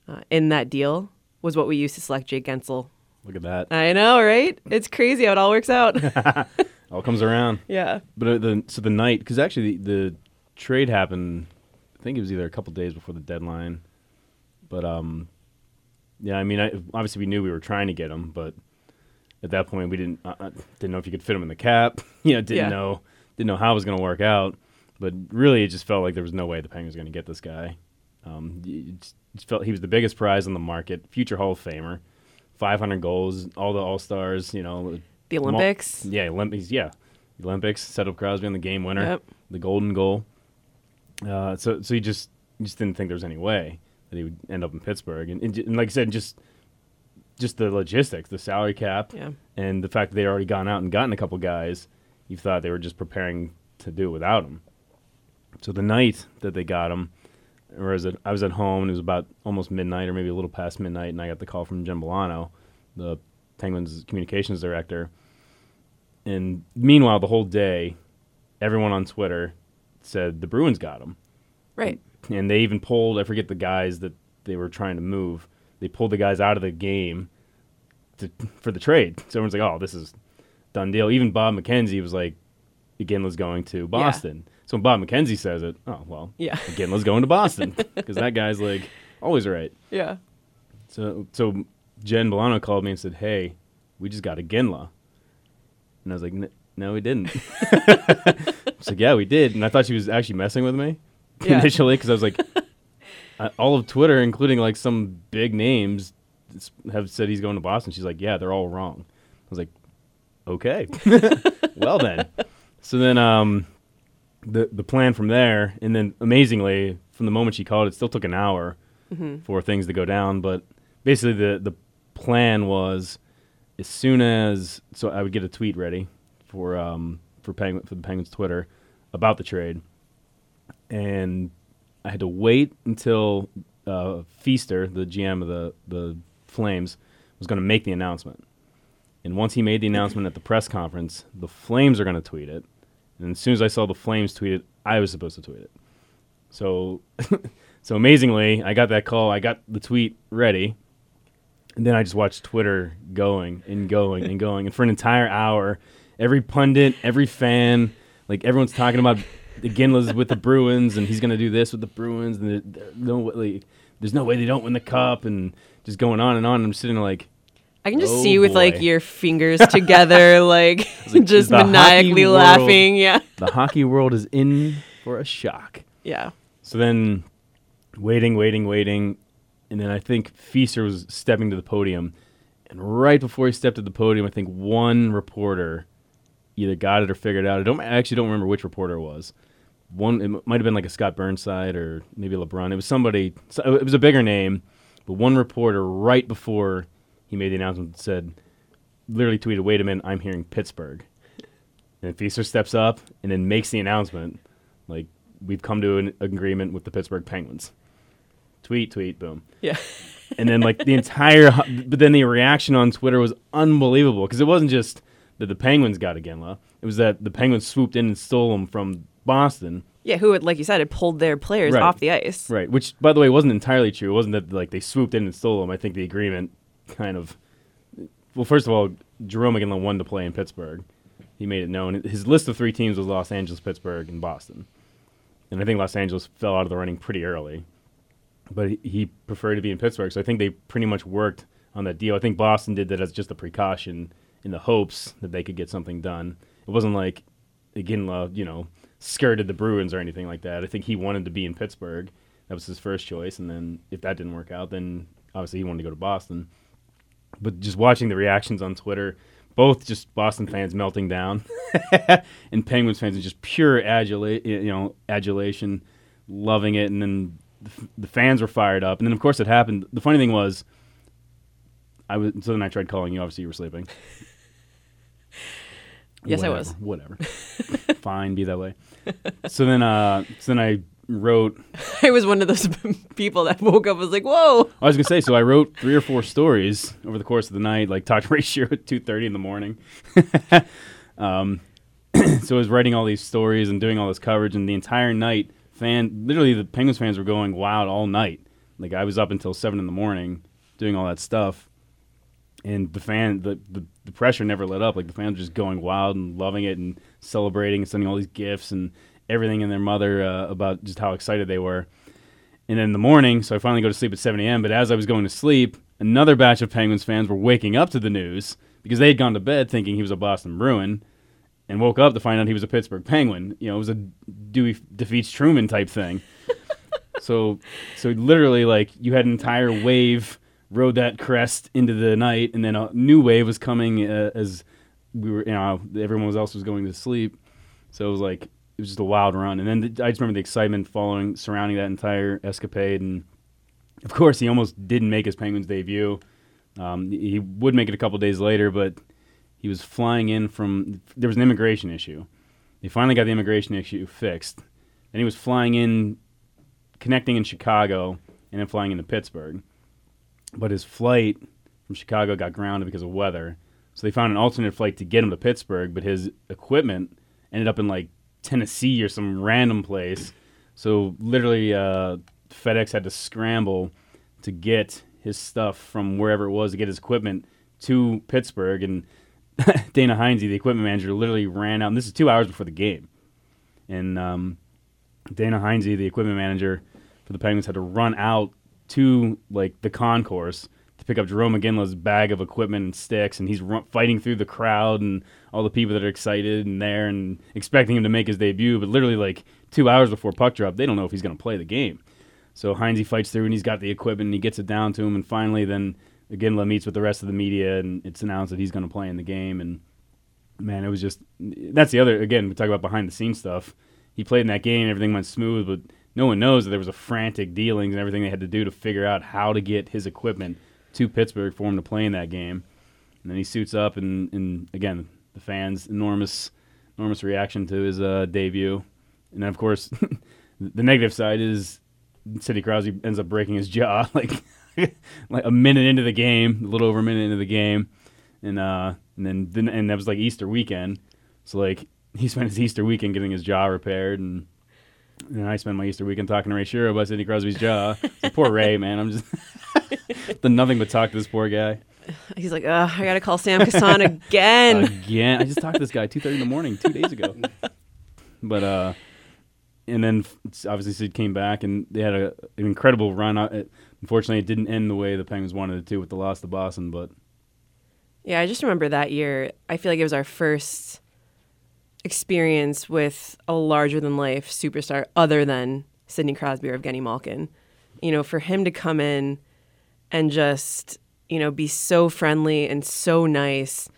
uh, in that deal was what we used to select Jake Guentzel. Look at that. I know, right? It's crazy how it all works out. All comes around. yeah. But uh, the so the night because actually the, the trade happened. I think it was either a couple days before the deadline. But um, yeah, I mean, I, obviously we knew we were trying to get him, but at that point we didn't uh, uh, didn't know if you could fit him in the cap. you know, didn't Yeah. know didn't know how it was going to work out. But really, it just felt like there was no way the Penguins were going to get this guy. Um, it just, felt he was the biggest prize on the market, future Hall of Famer, 500 goals, all the All Stars. You know, The Mul- Olympics. yeah, Olympics. Yeah, the Olympics. Set up Crosby on the game winner, Yep. the golden goal. Uh, so, so you just you just didn't think there was any way that he would end up in Pittsburgh, and, and, and like I said, just just the logistics, the salary cap, Yeah. and the fact that they already gone out and gotten a couple guys. You thought they were just preparing to do it without him. So the night that they got him, or was it, I was at home and it was about almost midnight or maybe a little past midnight, and I got the call from Jen Bullano, the Penguins communications director. And meanwhile, the whole day, everyone on Twitter said the Bruins got him. Right. And they even pulled, I forget the guys that they were trying to move, they pulled the guys out of the game to, for the trade. So everyone's like, oh, this is done deal. Even Bob McKenzie was like, Iginla's going to Boston. So when Bob McKenzie says it, oh, well, Yeah. Iginla's going to Boston. Because that guy's like, always right. Yeah. So, so Jen Bullano called me and said, "Hey, we just got Iginla," and I was like, "No, we didn't." Like, "Yeah, we did," and I thought she was actually messing with me Yeah. initially because I was like, I, all of Twitter, including like some big names, have said he's going to Boston. She's like, "Yeah, they're all wrong." I was like, "Okay, well then." So then, um, the the plan from there, and then amazingly, from the moment she called, it still took an hour for things to go down. But basically, the the plan was as soon as so I would get a tweet ready for um for Penguin for the Penguins Twitter about the trade, and I had to wait until uh, Feaster, the GM of the the Flames, was going to make the announcement. And once he made the announcement at the press conference, the Flames are going to tweet it. And as soon as I saw the Flames tweet it, I was supposed to tweet it. So, so amazingly, I got that call. I got the tweet ready, and then I just watched Twitter going and going and going. And for an entire hour, every pundit, every fan, like everyone's talking about the Iginla's with the Bruins, and he's going to do this with the Bruins, and there- there- no, like, there's no way they don't win the cup, and just going on and on. And I'm sitting like, I can just Oh, see you with like your fingers together, like, like, just maniacally world- laughing. Yeah. the hockey world is in for a shock. Yeah. So then, waiting, waiting, waiting, and then I think Feaster was stepping to the podium, and right before he stepped to the podium, I think one reporter either got it or figured it out. I don't I actually don't remember which reporter it was. One, it might have been like a Scott Burnside or maybe LeBrun. It was somebody. It was a bigger name, but one reporter right before he made the announcement said, literally tweeted, "Wait a minute, I'm hearing Pittsburgh." And then Feaster steps up and then makes the announcement, like we've come to an agreement with the Pittsburgh Penguins. Tweet, tweet, boom. Yeah. And then like the entire, but then the reaction on Twitter was unbelievable because it wasn't just that the Penguins got Iginla; it was that the Penguins swooped in and stole him from Boston. Yeah. Who, had, like you said, had pulled their players Right. off the ice. Right, which by the way wasn't entirely true. It wasn't that like they swooped in and stole him. I think the agreement kind of well, first of all, Jarome Iginla wanted to play in Pittsburgh. He made it known. His list of three teams was Los Angeles, Pittsburgh, and Boston. And I think Los Angeles fell out of the running pretty early. But he, preferred to be in Pittsburgh, so I think they pretty much worked on that deal. I think Boston did that as just a precaution in the hopes that they could get something done. It wasn't like Iginla, you know, skirted the Bruins or anything like that. I think he wanted to be in Pittsburgh. That was his first choice, and then if that didn't work out, then obviously he wanted to go to Boston. But just watching the reactions on Twitter, both just Boston fans melting down, and Penguins fans just pure adula- you know, adulation, loving it, and then the, f- the fans were fired up, and then of course it happened. The funny thing was, I was so then I tried calling you. Obviously, you were sleeping. Yes, I was. Whatever. Fine, be that way. So then, uh, so then I wrote. I was one of those people that woke up was like, "Whoa!" I was gonna say. So I wrote three or four stories over the course of the night. Like talked ratio at two thirty in the morning. um, so I was writing all these stories and doing all this coverage, and the entire night, fan literally the Penguins fans were going wild all night. Like I was up until seven in the morning doing all that stuff, and the fan the, the the pressure never let up. Like the fans were just going wild and loving it and celebrating and sending all these gifts and everything in their mother uh, about just how excited they were. And then in the morning, so I finally go to sleep at 7 a.m. But as I was going to sleep, another batch of Penguins fans were waking up to the news because they had gone to bed thinking he was a Boston Bruin and woke up to find out he was a Pittsburgh Penguin. You know, it was a Dewey defeats Truman type thing. so, so literally, like you had an entire wave rode that crest into the night, and then a new wave was coming uh, as we were, you know, everyone else was going to sleep. So it was like it was just a wild run, and then the, I just remember the excitement following surrounding that entire escapade, and of course he almost didn't make his Penguins debut. Um, he would make it a couple days later, but he was flying in from there was an immigration issue. They finally got the immigration issue fixed. and he was flying in, connecting in Chicago, and then flying into Pittsburgh. But his flight from Chicago got grounded because of weather. So they found an alternate flight to get him to Pittsburgh, but his equipment ended up in like Tennessee or some random place. So literally, uh, FedEx had to scramble to get his stuff from wherever it was to get his equipment to Pittsburgh. And Dana Heinze, the equipment manager, literally ran out. And this is two hours before the game. And um, Dana Heinze, the equipment manager for the Penguins, had to run out to like the concourse to pick up Jarome Iginla's bag of equipment and sticks, and he's fighting through the crowd and all the people that are excited and there and expecting him to make his debut. But literally, like two hours before puck drop, they don't know if he's going to play the game. So Heinze fights through, and he's got the equipment, and he gets it down to him, and finally, then Iginla meets with the rest of the media, and it's announced that he's going to play in the game. And man, it was just that's the other again. We talk about behind the scenes stuff. He played in that game, everything went smooth, but no one knows that there was a frantic dealings and everything they had to do to figure out how to get his equipment to Pittsburgh for him to play in that game. And then he suits up, and, and again, the fans enormous, enormous reaction to his uh, debut. And of course, the negative side is Sidney Crosby ends up breaking his jaw like like a minute into the game, a little over a minute into the game, and uh, and then, then and that was like Easter weekend. So like he spent his Easter weekend getting his jaw repaired, and and I spent my Easter weekend talking to Ray Shero about Sidney Crosby's jaw. Poor Ray, man. I'm just done nothing but talk to this poor guy He's like, Ugh, I gotta call Sam Kasan again. again. I just talked to this guy two thirty in the morning two days ago. But uh, and then obviously Sid came back and they had a, an incredible run. Uh, it- Unfortunately, it didn't end the way the Penguins wanted it to with the loss to Boston. But Yeah, I just remember that year. I feel like it was our first experience with a larger than life superstar other than Sidney Crosby or Evgeny Malkin. You know, for him to come in and just, you know, be so friendly and so nice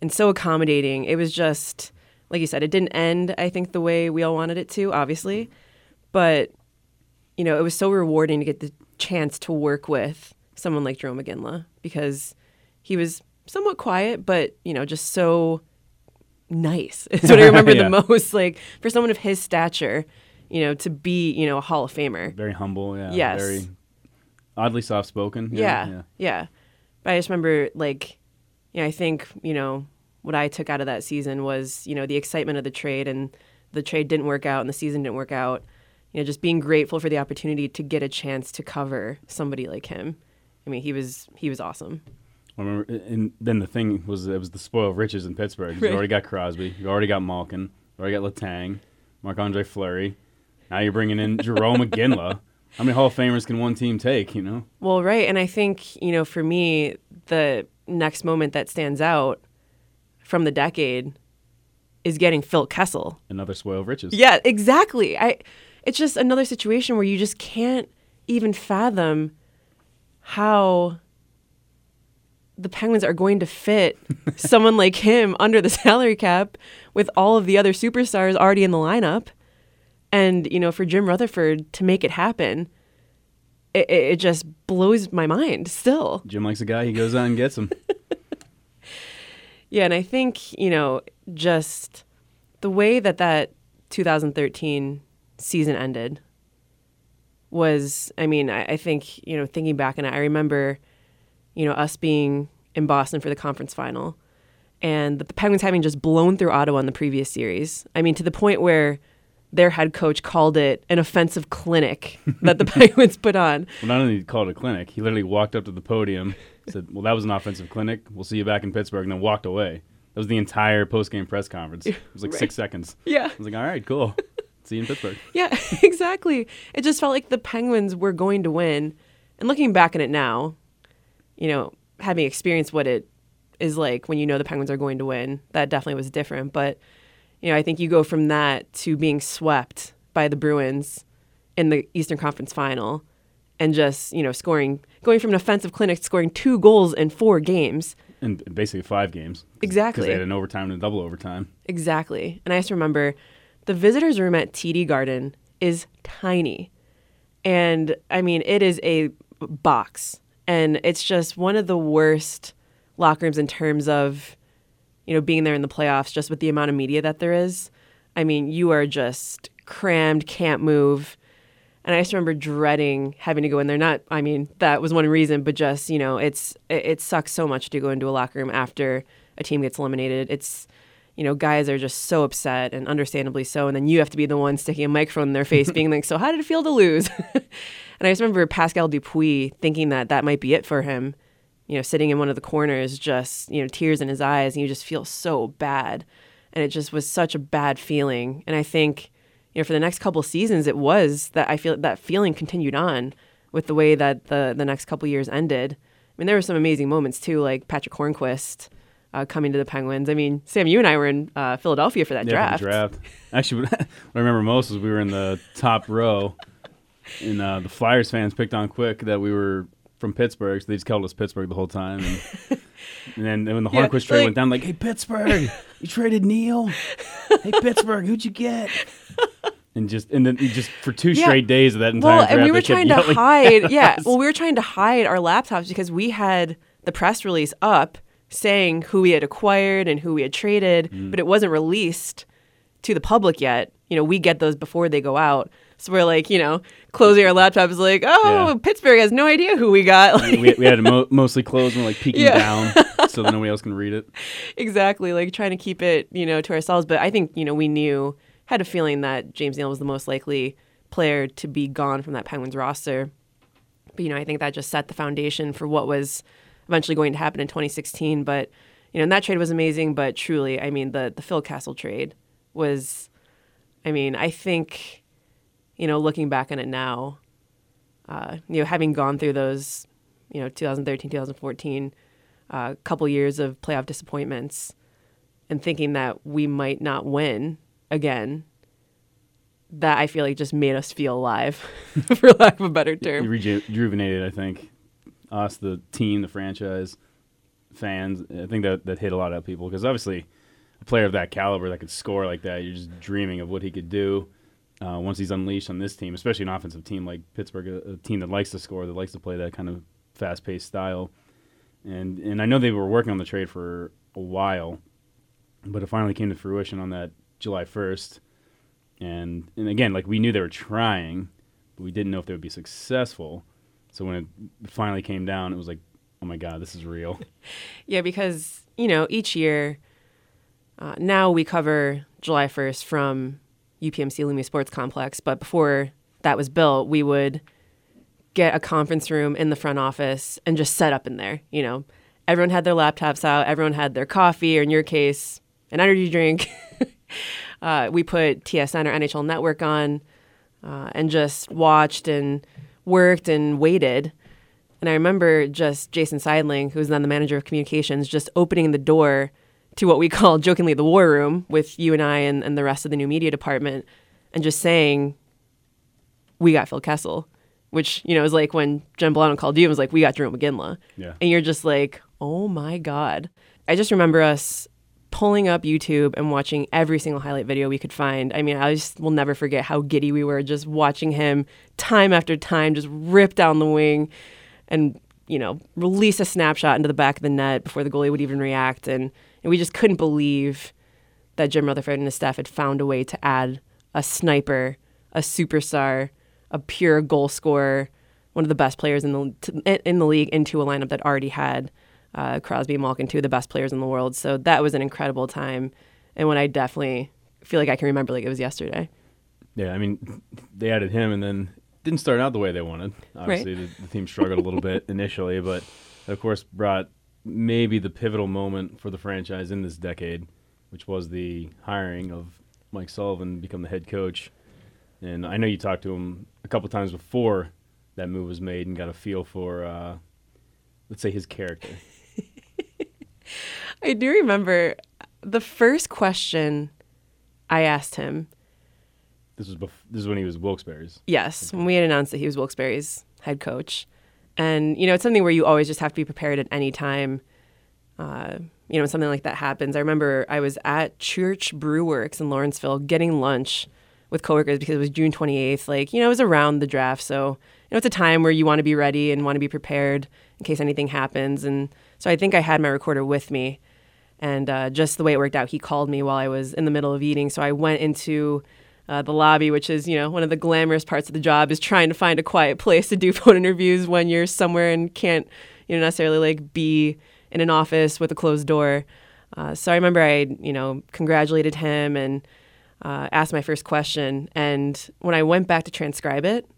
and so accommodating. It was just like you said, it didn't end, I think, the way we all wanted it to, obviously. But, you know, it was so rewarding to get the chance to work with someone like Jarome Iginla because he was somewhat quiet, but, you know, just so nice. Is what I remember Yeah. the most. Like for someone of his stature, you know, to be, you know, a Hall of Famer. very humble. Yeah. Yes. Very oddly soft spoken. Yeah, yeah. But I just remember, like, you know, I think, you know, what I took out of that season was, you know, the excitement of the trade and the trade didn't work out and the season didn't work out. You know, just being grateful for the opportunity to get a chance to cover somebody like him. I mean, he was he was awesome. I remember, and then the thing was it was the spoil of riches in Pittsburgh. Right. You already got Crosby, you already got Malkin, you already got Letang, Marc Andre Fleury. Now you're bringing in Jarome Iginla. How many Hall of Famers can one team take? You know, Well, right, and I think you know, for me, the next moment that stands out from the decade is getting Phil Kessel. another spoil of riches. Yeah, exactly. I it's just another situation where you just can't even fathom how the Penguins are going to fit someone like him under the salary cap with all of the other superstars already in the lineup. And, you know, for Jim Rutherford to make it happen, it, it just blows my mind still. Jim likes a guy, he goes out and gets him. Yeah, and I think, you know, just the way that that 2013 season ended was, I mean, I, I think, you know, thinking back, and I remember, you know, us being in Boston for the conference final and the Penguins having just blown through Ottawa in the previous series. I mean, to the point where their head coach called it an offensive clinic that the Penguins put on. Well, not only did he call it a clinic, he literally walked up to the podium, said, "Well, that was an offensive clinic. We'll see you back in Pittsburgh," and then walked away. That was the entire post-game press conference. It was like Right. six seconds. Yeah. I was like, "All right, cool. see you in Pittsburgh." Yeah, exactly. It just felt like the Penguins were going to win. And looking back on it now, you know, having experienced what it is like when you know the Penguins are going to win, that definitely was different. But, you know, I think you go from that to being swept by the Bruins in the Eastern Conference final and just, you know, scoring, going from an offensive clinic, scoring two goals in four games. And basically five games. Exactly. Because they had an overtime and a double overtime. Exactly. And I just remember the visitors' room at TD Garden is tiny. And I mean, it is a box. And it's just one of the worst locker rooms in terms of, you know, being there in the playoffs, just with the amount of media that there is. I mean, you are just crammed, can't move. And I just remember dreading having to go in there. Not, I mean, that was one reason, but just, you know, it's it, it sucks so much to go into a locker room after a team gets eliminated. It's, you know, guys are just so upset and understandably so. And then you have to be the one sticking a microphone in their face, being like, "So how did it feel to lose?" and I just remember Pascal Dupuis thinking that that might be it for him. You know, sitting in one of the corners, just you know, tears in his eyes, and you just feel so bad. And it just was such a bad feeling. And I think, you know, for the next couple seasons, it was that I feel that feeling continued on with the way that the the next couple years ended. I mean, there were some amazing moments too, like Patric Hornqvist uh, coming to the Penguins. I mean, Sam, you and I were in uh, Philadelphia for that Yeah, draft. for draft. Actually, what I remember most is we were in the top row, and uh, the Flyers fans picked on quick that we were from Pittsburgh, so they just called us Pittsburgh the whole time. And, and then when the Yeah, trade like- went down, like, hey Pittsburgh, you traded Neal. Hey Pittsburgh, who'd you get? And just and then just for two Yeah. straight days of that entire Well, draft, and we were trying to hide. Yeah, us. well, we were trying to hide our laptops because we had the press release up saying who we had acquired and who we had traded, Mm. but it wasn't released to the public yet. You know, we get those before they go out. So we're like, you know, closing our laptops, like, oh, Yeah. Pittsburgh has no idea who we got. Like, we, we had it mo- mostly closed and we're like peeking Yeah. down so that nobody else can read it. exactly, like trying to keep it, you know, to ourselves. But I think, you know, we knew, had a feeling that James Neal was the most likely player to be gone from that Penguins roster. But, you know, I think that just set the foundation for what was eventually going to happen in 2016. But, you know, and that trade was amazing. But truly, I mean, the, the Phil Kessel trade was, I mean, I think, you know, looking back on it now, uh, you know, having gone through those, you know, 2013, 2014, uh, couple years of playoff disappointments and thinking that we might not win again, that I feel like just made us feel alive, for lack of a better term. reju- rejuvenated, I think, us, the team, the franchise, fans. I think that that hit a lot of people because obviously, a player of that caliber that could score like that, you're just dreaming of what he could do uh, once he's unleashed on this team, especially an offensive team like Pittsburgh, a, a team that likes to score, that likes to play that kind of fast-paced style. And and I know they were working on the trade for a while, but it finally came to fruition on that July 1st. And and again, like we knew they were trying, but we didn't know if they would be successful. So when it finally came down, it was like, oh my god, this is real. Yeah, because, you know, each year, uh, now we cover July 1st from UPMC Lemieux Sports Complex, but before that was built, we would get a conference room in the front office and just set up in there. You know, everyone had their laptops out, everyone had their coffee, or in your case, an energy drink. uh, we put TSN or NHL Network on uh, and just watched and worked and waited. And I remember just Jason Seidling, who was then the manager of communications, just opening the door to what we call jokingly the war room with you and I and, and the rest of the new media department and just saying, we got Phil Kessel, which you know is like when Jen Bullano called you and was like, we got Jarome Iginla, Yeah. and you're just like, oh my god. I just remember us pulling up YouTube and watching every single highlight video we could find. I mean, I just will never forget how giddy we were just watching him time after time just rip down the wing and, you know, release a snapshot into the back of the net before the goalie would even react. And, and we just couldn't believe that Jim Rutherford and his staff had found a way to add a sniper, a superstar, a pure goal scorer, one of the best players in the in the league into a lineup that already had uh, Crosby and Malkin, two of the best players in the world. So that was an incredible time, and when I definitely feel like I can remember like it was yesterday. Yeah, I mean, they added him, and then didn't start out the way they wanted. Obviously, the, the team struggled a little bit initially, but of course brought maybe the pivotal moment for the franchise in this decade, which was the hiring of Mike Sullivan to become the head coach. And I know you talked to him a couple times before that move was made and got a feel for, uh, let's say, his character. I do remember the first question I asked him. This was bef- this is when he was Wilkes-Barre's. Yes, when we had announced that he was Wilkes-Barre's head coach, and you know it's something where you always just have to be prepared at any time. Uh, you know, something like that happens. I remember I was at Church Brew Works in Lawrenceville getting lunch with coworkers because it was June 28th. Like, you know, it was around the draft. So, you know, it's a time where you want to be ready and want to be prepared in case anything happens. And so I think I had my recorder with me. And uh, just the way it worked out, he called me while I was in the middle of eating. So I went into uh, the lobby, which is, you know, one of the glamorous parts of the job is trying to find a quiet place to do phone interviews when you're somewhere and can't, you know, necessarily like be in an office with a closed door. Uh, so I remember I, you know, congratulated him and uh, asked my first question. And when I went back to transcribe it,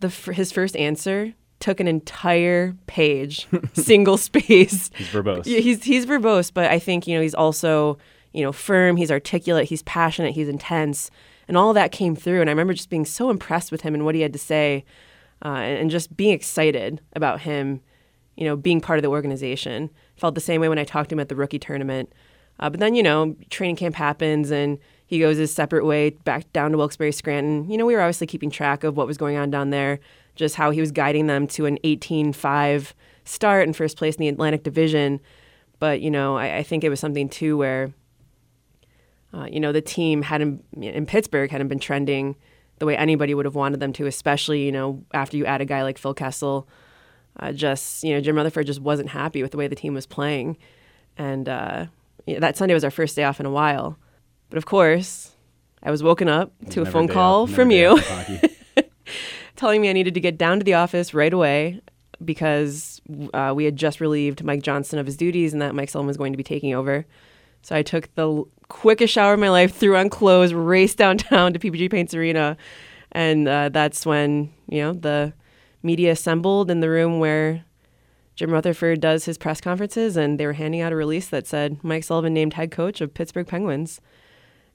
the f- his first answer took an entire page, single space. He's verbose. Yeah, he's he's verbose, but I think you know he's also you know firm. He's articulate. He's passionate. He's intense, and all that came through. And I remember just being so impressed with him and what he had to say, uh, and, and just being excited about him. You know, being part of the organization. Felt the same way when I talked to him at the rookie tournament. Uh, but then you know, training camp happens and he goes his separate way back down to Wilkes-Barre Scranton. You know, we were obviously keeping track of what was going on down there, just how he was guiding them to an 18-5 start in first place in the Atlantic Division. But you know, I, I think it was something too where, uh, you know, the team hadn't in Pittsburgh hadn't been trending the way anybody would have wanted them to, especially you know after you add a guy like Phil Kessel. Uh, just you know, Jim Rutherford just wasn't happy with the way the team was playing, and uh, yeah, that Sunday was our first day off in a while. But of course, I was woken up to a phone call off- from you off of hockey. telling me I needed to get down to the office right away because uh, we had just relieved Mike Johnston of his duties and that Mike Sullivan was going to be taking over. So I took the quickest shower of my life, threw on clothes, raced downtown to PPG Paints Arena, and uh, that's when you know the media assembled in the room where Jim Rutherford does his press conferences, and they were handing out a release that said Mike Sullivan named head coach of Pittsburgh Penguins.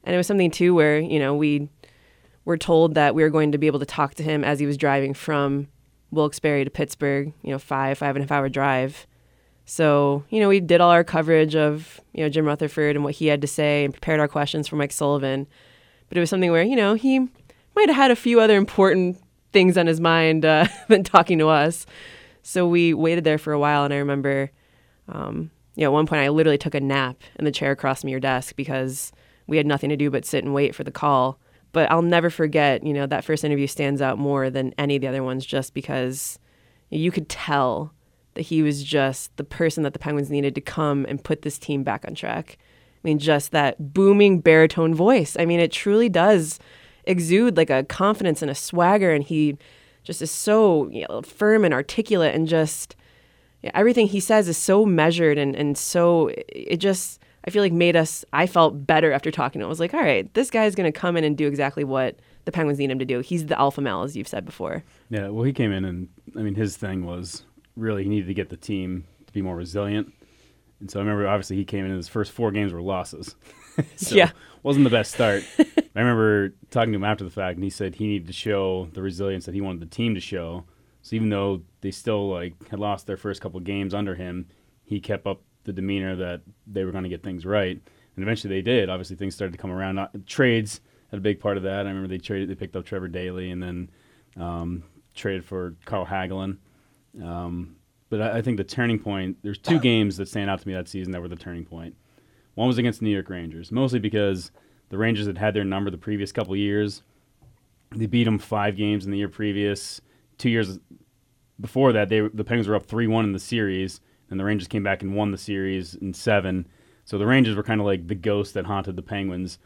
And it was something too where you know we were told that we were going to be able to talk to him as he was driving from Wilkes-Barre to Pittsburgh, you know, five, five and a half hour drive. So, you know, we did all our coverage of, you know, Jim Rutherford and what he had to say and prepared our questions for Mike Sullivan. But it was something where, you know, he might have had a few other important things on his mind uh, than talking to us. So we waited there for a while. And I remember, um, you know, at one point I literally took a nap in the chair across from your desk because we had nothing to do but sit and wait for the call but I'll never forget, you know, that first interview stands out more than any of the other ones just because you could tell that he was just the person that the Penguins needed to come and put this team back on track. I mean, just that booming baritone voice. I mean, it truly does exude like a confidence and a swagger, and he just is so you know, firm and articulate, and just yeah, everything he says is so measured and, and so it just I feel like made us I felt better after talking to him. I was like, all right, this guy's gonna come in and do exactly what the Penguins need him to do. He's the alpha male, as you've said before. Yeah, well, he came in and I mean, his thing was really he needed to get the team to be more resilient. And so I remember, obviously, he came in and his first four games were losses. so Yeah. wasn't the best start. I remember talking to him after the fact, and he said he needed to show the resilience that he wanted the team to show. So even though they still like had lost their first couple games under him, he kept up the demeanor that they were going to get things right. And eventually they did. Obviously, things started to come around. Not, trades had a big part of that. I remember they traded, they picked up Trevor Daley, and then Um, traded for Carl Hagelin. Um, but I, I think the turning point. There's two games that stand out to me that season that were the turning point. One was against the New York Rangers, mostly because the Rangers had had their number the previous couple years. They beat them five games in the year previous. Two years before that, they the Penguins were up three one in the series, and the Rangers came back and won the series in seven. So the Rangers were kind of like the ghost that haunted the Penguins.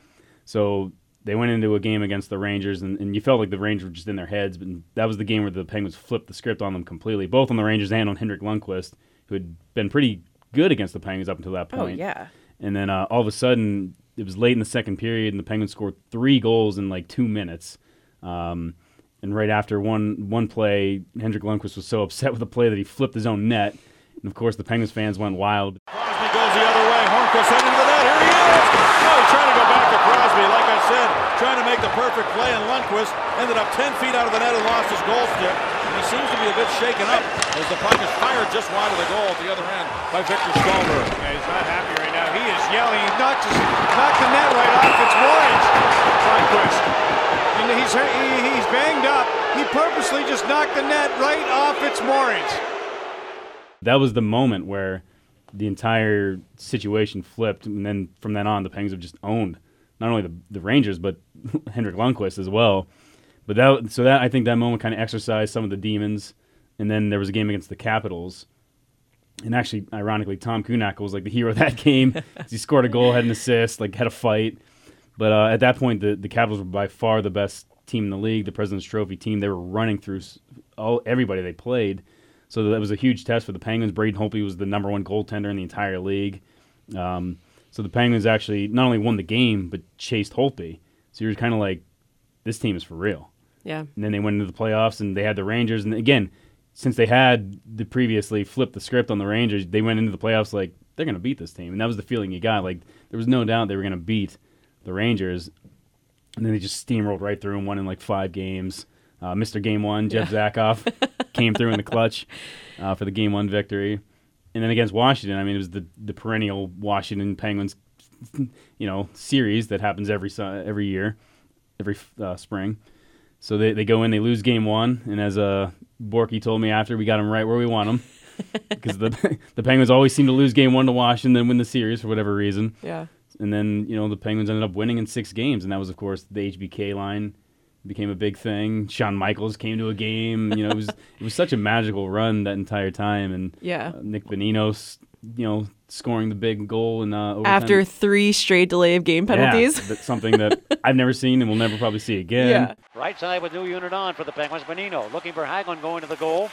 So they went into a game against the Rangers, and, and you felt like the Rangers were just in their heads. But that was the game where the Penguins flipped the script on them completely, both on the Rangers and on Henrik Lundqvist, who had been pretty good against the Penguins up until that point. Oh yeah. And then uh, all of a sudden, it was late in the second period, and the Penguins scored three goals in like two minutes. Um, and right after one one play, Henrik Lundqvist was so upset with the play that he flipped his own net. And of course, the Penguins fans went wild. Crosby goes the other way. Hornqvist heading to the net. Here he is. Oh, he's trying to go back to Crosby. Like I said, trying to make the perfect play, and Lundqvist ended up 10 feet out of the net and lost his goal stick. And he seems to be a bit shaken up as the puck is fired just wide of the goal at the other end by Viktor Stalberg. Yeah, he's not happy right now. He is yelling. He knocked, his, knocked the net right off. It's Warrant. Lundqvist. And he's, he, he's banged up. He purposely just knocked the net right off its moorings. That was the moment where the entire situation flipped, and then from then on, the Penguins have just owned not only the, the Rangers but Henrik Lundqvist as well. But that so that I think that moment kind of exercised some of the demons, and then there was a game against the Capitals, and actually, ironically, Tom Kuhnhackl was like the hero of that game. he scored a goal, had an assist, like had a fight. But uh, at that point, the the Capitals were by far the best team in the league, the President's Trophy team. They were running through all everybody they played. So that was a huge test for the Penguins. Braden Holtby was the number one goaltender in the entire league. Um, so the Penguins actually not only won the game but chased Holtby. So you're kind of like, this team is for real. Yeah. And then they went into the playoffs and they had the Rangers. And again, since they had the previously flipped the script on the Rangers, they went into the playoffs like they're going to beat this team. And that was the feeling you got. Like there was no doubt they were going to beat the Rangers. And then they just steamrolled right through and won in like five games. Uh, Mr. Game One, Jeff Zatkoff, came through in the clutch uh, for the Game One victory. And then against Washington, I mean, it was the, the perennial Washington Penguins, you know, series that happens every every year, every uh, spring. So they, they go in, they lose game one, and as uh, Borky told me after, we got them right where we want them. Because the the Penguins always seem to lose game one to Washington, then win the series for whatever reason. Yeah. And then you know the Penguins ended up winning in six games, and that was of course the HBK line became a big thing. Shawn Michaels came to a game. You know, it was it was such a magical run that entire time, and Yeah. uh, Nick Bonino's, you know, scoring the big goal in uh, overtime. After three straight delay of game penalties. Yeah, that's something that I've never seen and will never probably see again. Yeah. Right side with new unit on for the Penguins. Bonino looking for Hagelin going to the goal.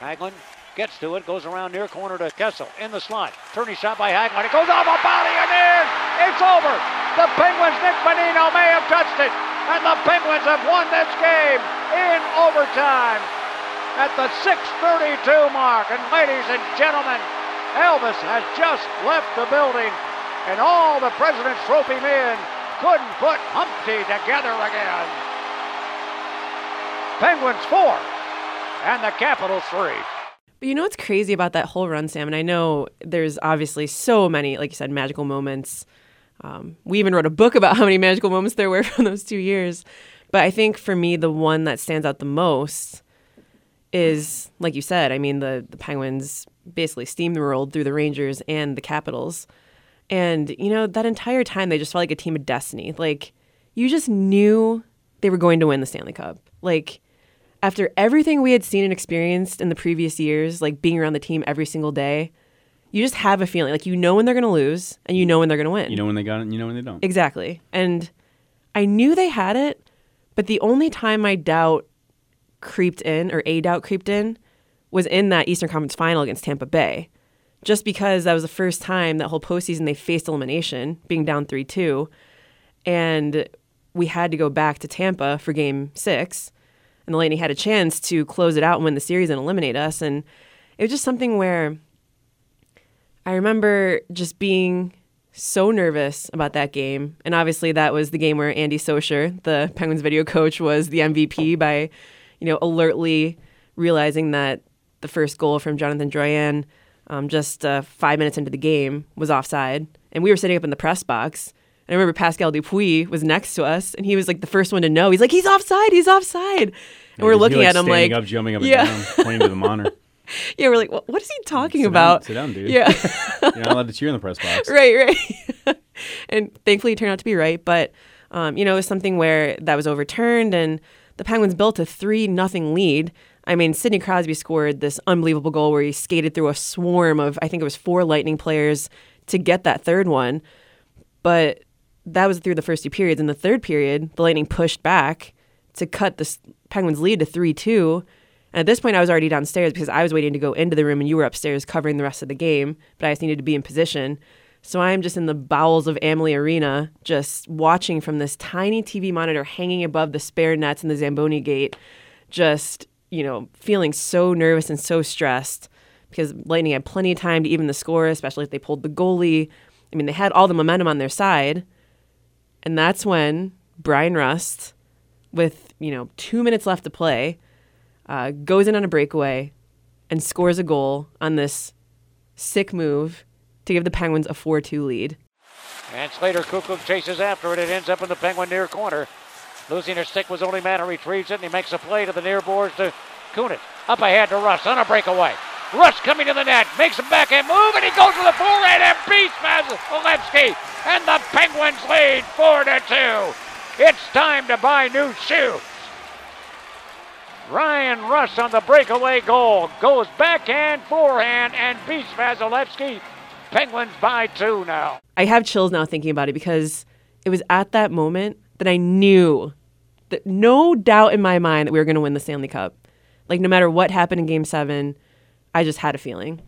Hagelin gets to it, goes around near corner to Kessel in the slot. Turning shot by Hagelin. It goes off a body and in. It's over. The Penguins, Nick Bonino may have touched it. And the Penguins have won this game in overtime at the 6:32 mark. And ladies and gentlemen, Elvis has just left the building, and all the President's Trophy men couldn't put Humpty together again. Penguins four, and the Capitals three. But you know what's crazy about that whole run, Sam? And I know there's obviously so many, like you said, magical moments. Um, we even wrote a book about how many magical moments there were from those two years. But I think for me, the one that stands out the most is, like you said, I mean, the, the Penguins basically steamrolled through the Rangers and the Capitals. And, you know, that entire time, they just felt like a team of destiny. Like, you just knew they were going to win the Stanley Cup. Like, after everything we had seen and experienced in the previous years, like being around the team every single day, you just have a feeling like you know when they're going to lose and you know when they're going to win. You know when they got it, and you know when they don't. Exactly. And I knew they had it, but the only time my doubt creeped in or a doubt creeped in was in that Eastern Conference final against Tampa Bay. Just because that was the first time that whole postseason they faced elimination, being down 3 2. And we had to go back to Tampa for game six. And the Lightning had a chance to close it out and win the series and eliminate us. And it was just something where I remember just being so nervous about that game. And obviously that was the game where Andy Saucier, the Penguins video coach, was the MVP by, you know, alertly realizing that the first goal from Jonathan Drouin um, just uh, five minutes into the game was offside. And we were sitting up in the press box. And I remember Pascal Dupuis was next to us, and he was like the first one to know. He's like, he's offside, he's offside. and we're He, looking like, at him like, up, jumping up Yeah. and down, pointing to the monitor. yeah, we're like, what, what is he talking Sit down- about? sit down, dude. Yeah. You're not allowed to cheer in the press box. right, right. and thankfully, it turned out to be right. But um, you know, it was something where that was overturned, and the Penguins built a three nothing lead. I mean, Sidney Crosby scored this unbelievable goal where he skated through a swarm of, I think it was four Lightning players to get that third one. But that was through the first two periods. In the third period, the Lightning pushed back to cut the Penguins' lead to 3 2. And at this point, I was already downstairs because I was waiting to go into the room and you were upstairs covering the rest of the game, but I just needed to be in position. So I'm just in the bowels of Amalie Arena, just watching from this tiny TV monitor hanging above the spare nets in the Zamboni gate, just, you know, feeling so nervous and so stressed because Lightning had plenty of time to even the score, especially if they pulled the goalie. I mean, they had all the momentum on their side. And that's when Bryan Rust, with, you know, two minutes left to play, uh, goes in on a breakaway and scores a goal on this sick move to give the Penguins a 4 2 lead. And Slater Koekkoek chases after it. It ends up in the Penguin near corner. Losing her stick was only man who retrieves it, and he makes a play to the near boards to Kunitz. Up ahead to Rust on a breakaway. Rust coming to the net, makes a backhand move, and he goes to the forehand and beats Vasilevskiy. And the Penguins lead 4 to 2. It's time to buy new shoes. Bryan Rust on the breakaway goal goes backhand, forehand, and beats Vasilevskiy. Penguins by two now. I have chills now thinking about it because it was at that moment that I knew that no doubt in my mind that we were going to win the Stanley Cup. Like, no matter what happened in game seven, I just had a feeling.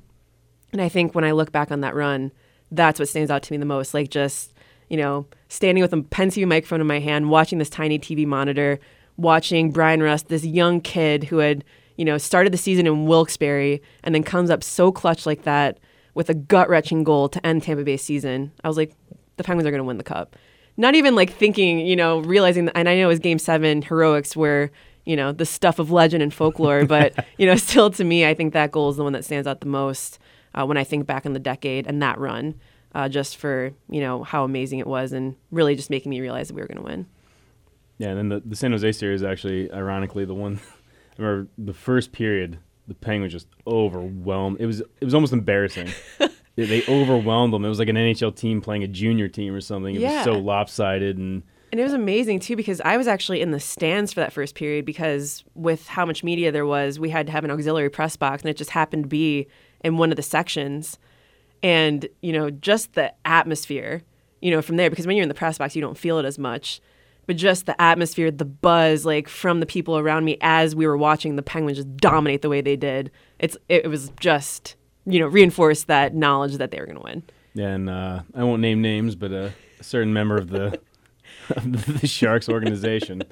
And I think when I look back on that run, that's what stands out to me the most. Like, just, you know, standing with a pen TV microphone in my hand, watching this tiny TV monitor, watching Bryan Rust, this young kid who had, you know, started the season in Wilkes-Barre and then comes up so clutch like that with a gut wrenching goal to end Tampa Bay's season. I was like, the Penguins are going to win the cup. Not even like thinking, you know, realizing, that, and I know it was game seven heroics where, you know, the stuff of legend and folklore, but, you know, still to me, I think that goal is the one that stands out the most uh, when I think back on the decade and that run, uh, just for, you know, how amazing it was and really just making me realize that we were going to win. Yeah, and then the, the San Jose series actually, ironically, the one I remember the first period, the Penguins just overwhelmed. It was it was almost embarrassing. they, they overwhelmed them. It was like an NHL team playing a junior team or something. It Yeah. was so lopsided and And it was amazing too because I was actually in the stands for that first period because with how much media there was, we had to have an auxiliary press box and it just happened to be in one of the sections. And, you know, just the atmosphere, you know, from there, because when you're in the press box, you don't feel it as much. But just the atmosphere, the buzz, like from the people around me as we were watching the Penguins just dominate the way they did. It's it was just, you know, reinforced that knowledge that they were going to win. yeah, and uh, I won't name names, but a certain member of the of the Sharks organization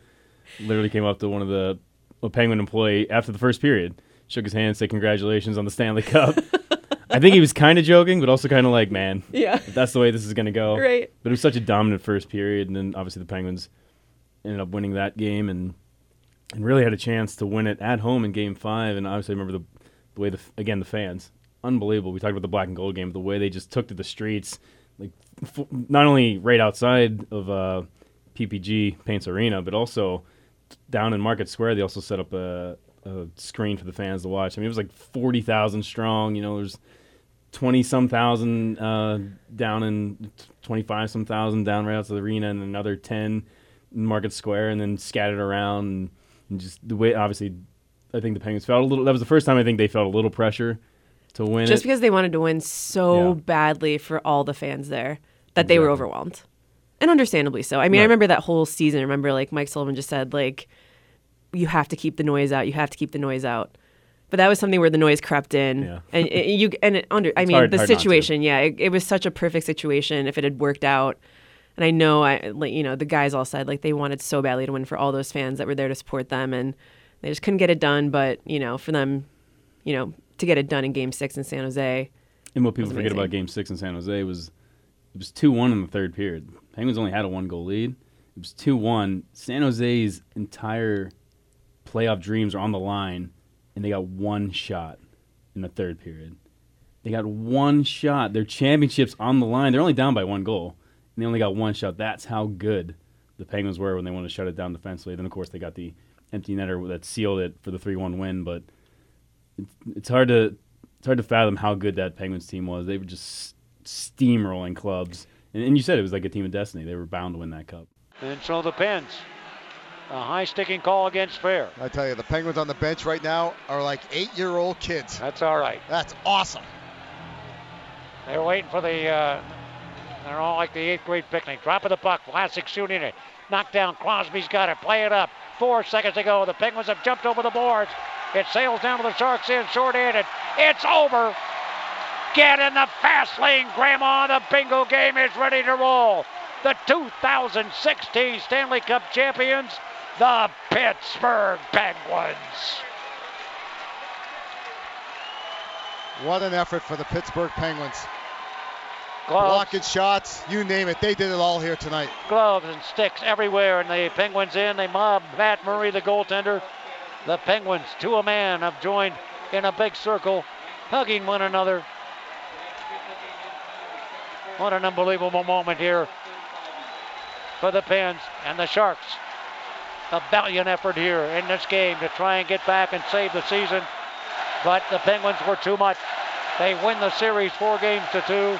literally came up to one of the a Penguin employee after the first period, shook his hand, said congratulations on the Stanley Cup. I think he was kind of joking, but also kind of like, man, Yeah. if that's the way this is going to go. Right. But it was such a dominant first period, and then obviously the Penguins ended up winning that game and and really had a chance to win it at home in Game Five. And obviously, I remember the the way the again the fans, unbelievable. We talked about the black and gold game, the way they just took to the streets, like f- not only right outside of uh, PPG Paints Arena, but also down in Market Square. They also set up a, a screen for the fans to watch. I mean, it was like forty thousand strong. You know, there's twenty some thousand uh, down in twenty five some thousand down right outside the arena, and another ten Market Square, and then scattered around, and, and just the way. Obviously, I think the Penguins felt a little. That was the first time I think they felt a little pressure to win just it. because they wanted to win so Yeah. badly for all the fans there that they were overwhelmed and understandably so i mean i remember that whole season I remember like mike sullivan just said like you have to keep the noise out you have to keep the noise out but that was something where the noise crept in Yeah. and it, you and it under i mean hard- the hard situation yeah it, it was such a perfect situation if it had worked out and i know i like you know the guys all said like they wanted so badly to win for all those fans that were there to support them and they just couldn't get it done but you know for them you know to get it done in game six in san jose And what people forget about Game Six in San Jose was it was two one in the third period. Penguins only had a one goal lead. It was two one. San Jose's entire playoff dreams are on the line, and they got one shot in the third period. They got one shot. Their championships on the line. They're only down by one goal, and they only got one shot. That's how good the Penguins were when they wanted to shut it down defensively. Then of course they got the empty netter that sealed it for the three one win. But it's, it's hard to it's hard to fathom how good that Penguins team was. They were just steamrolling clubs, and, and you said it was like a team of destiny. They were bound to win that cup. And so the Pens. A high sticking call against fair. I tell you, the Penguins on the bench right now are like eight-year-old kids. That's all right. That's awesome. They're waiting for the. Uh, they're all like the eighth grade picnic. Drop of the puck. Vlasic shooting it. Knocked down. Crosby's got it. Play it up. Four seconds to go. The Penguins have jumped over the boards. It sails down to the Sharks in short-handed. It's over. Get in the fast lane, Grandma. The bingo game is ready to roll. The 2016 Stanley Cup champions, the Pittsburgh Penguins. What an effort for the Pittsburgh Penguins. Gloves, Blocking shots, you name it. They did it all here tonight. gloves and sticks everywhere, and the Penguins in. They mob Matt Murray, the goaltender. The Penguins, to a man, have joined in a big circle, hugging one another. What an unbelievable moment here for the Pens and the Sharks. A valiant effort here in this game to try and get back and save the season. But the Penguins were too much. They win the series four games to two,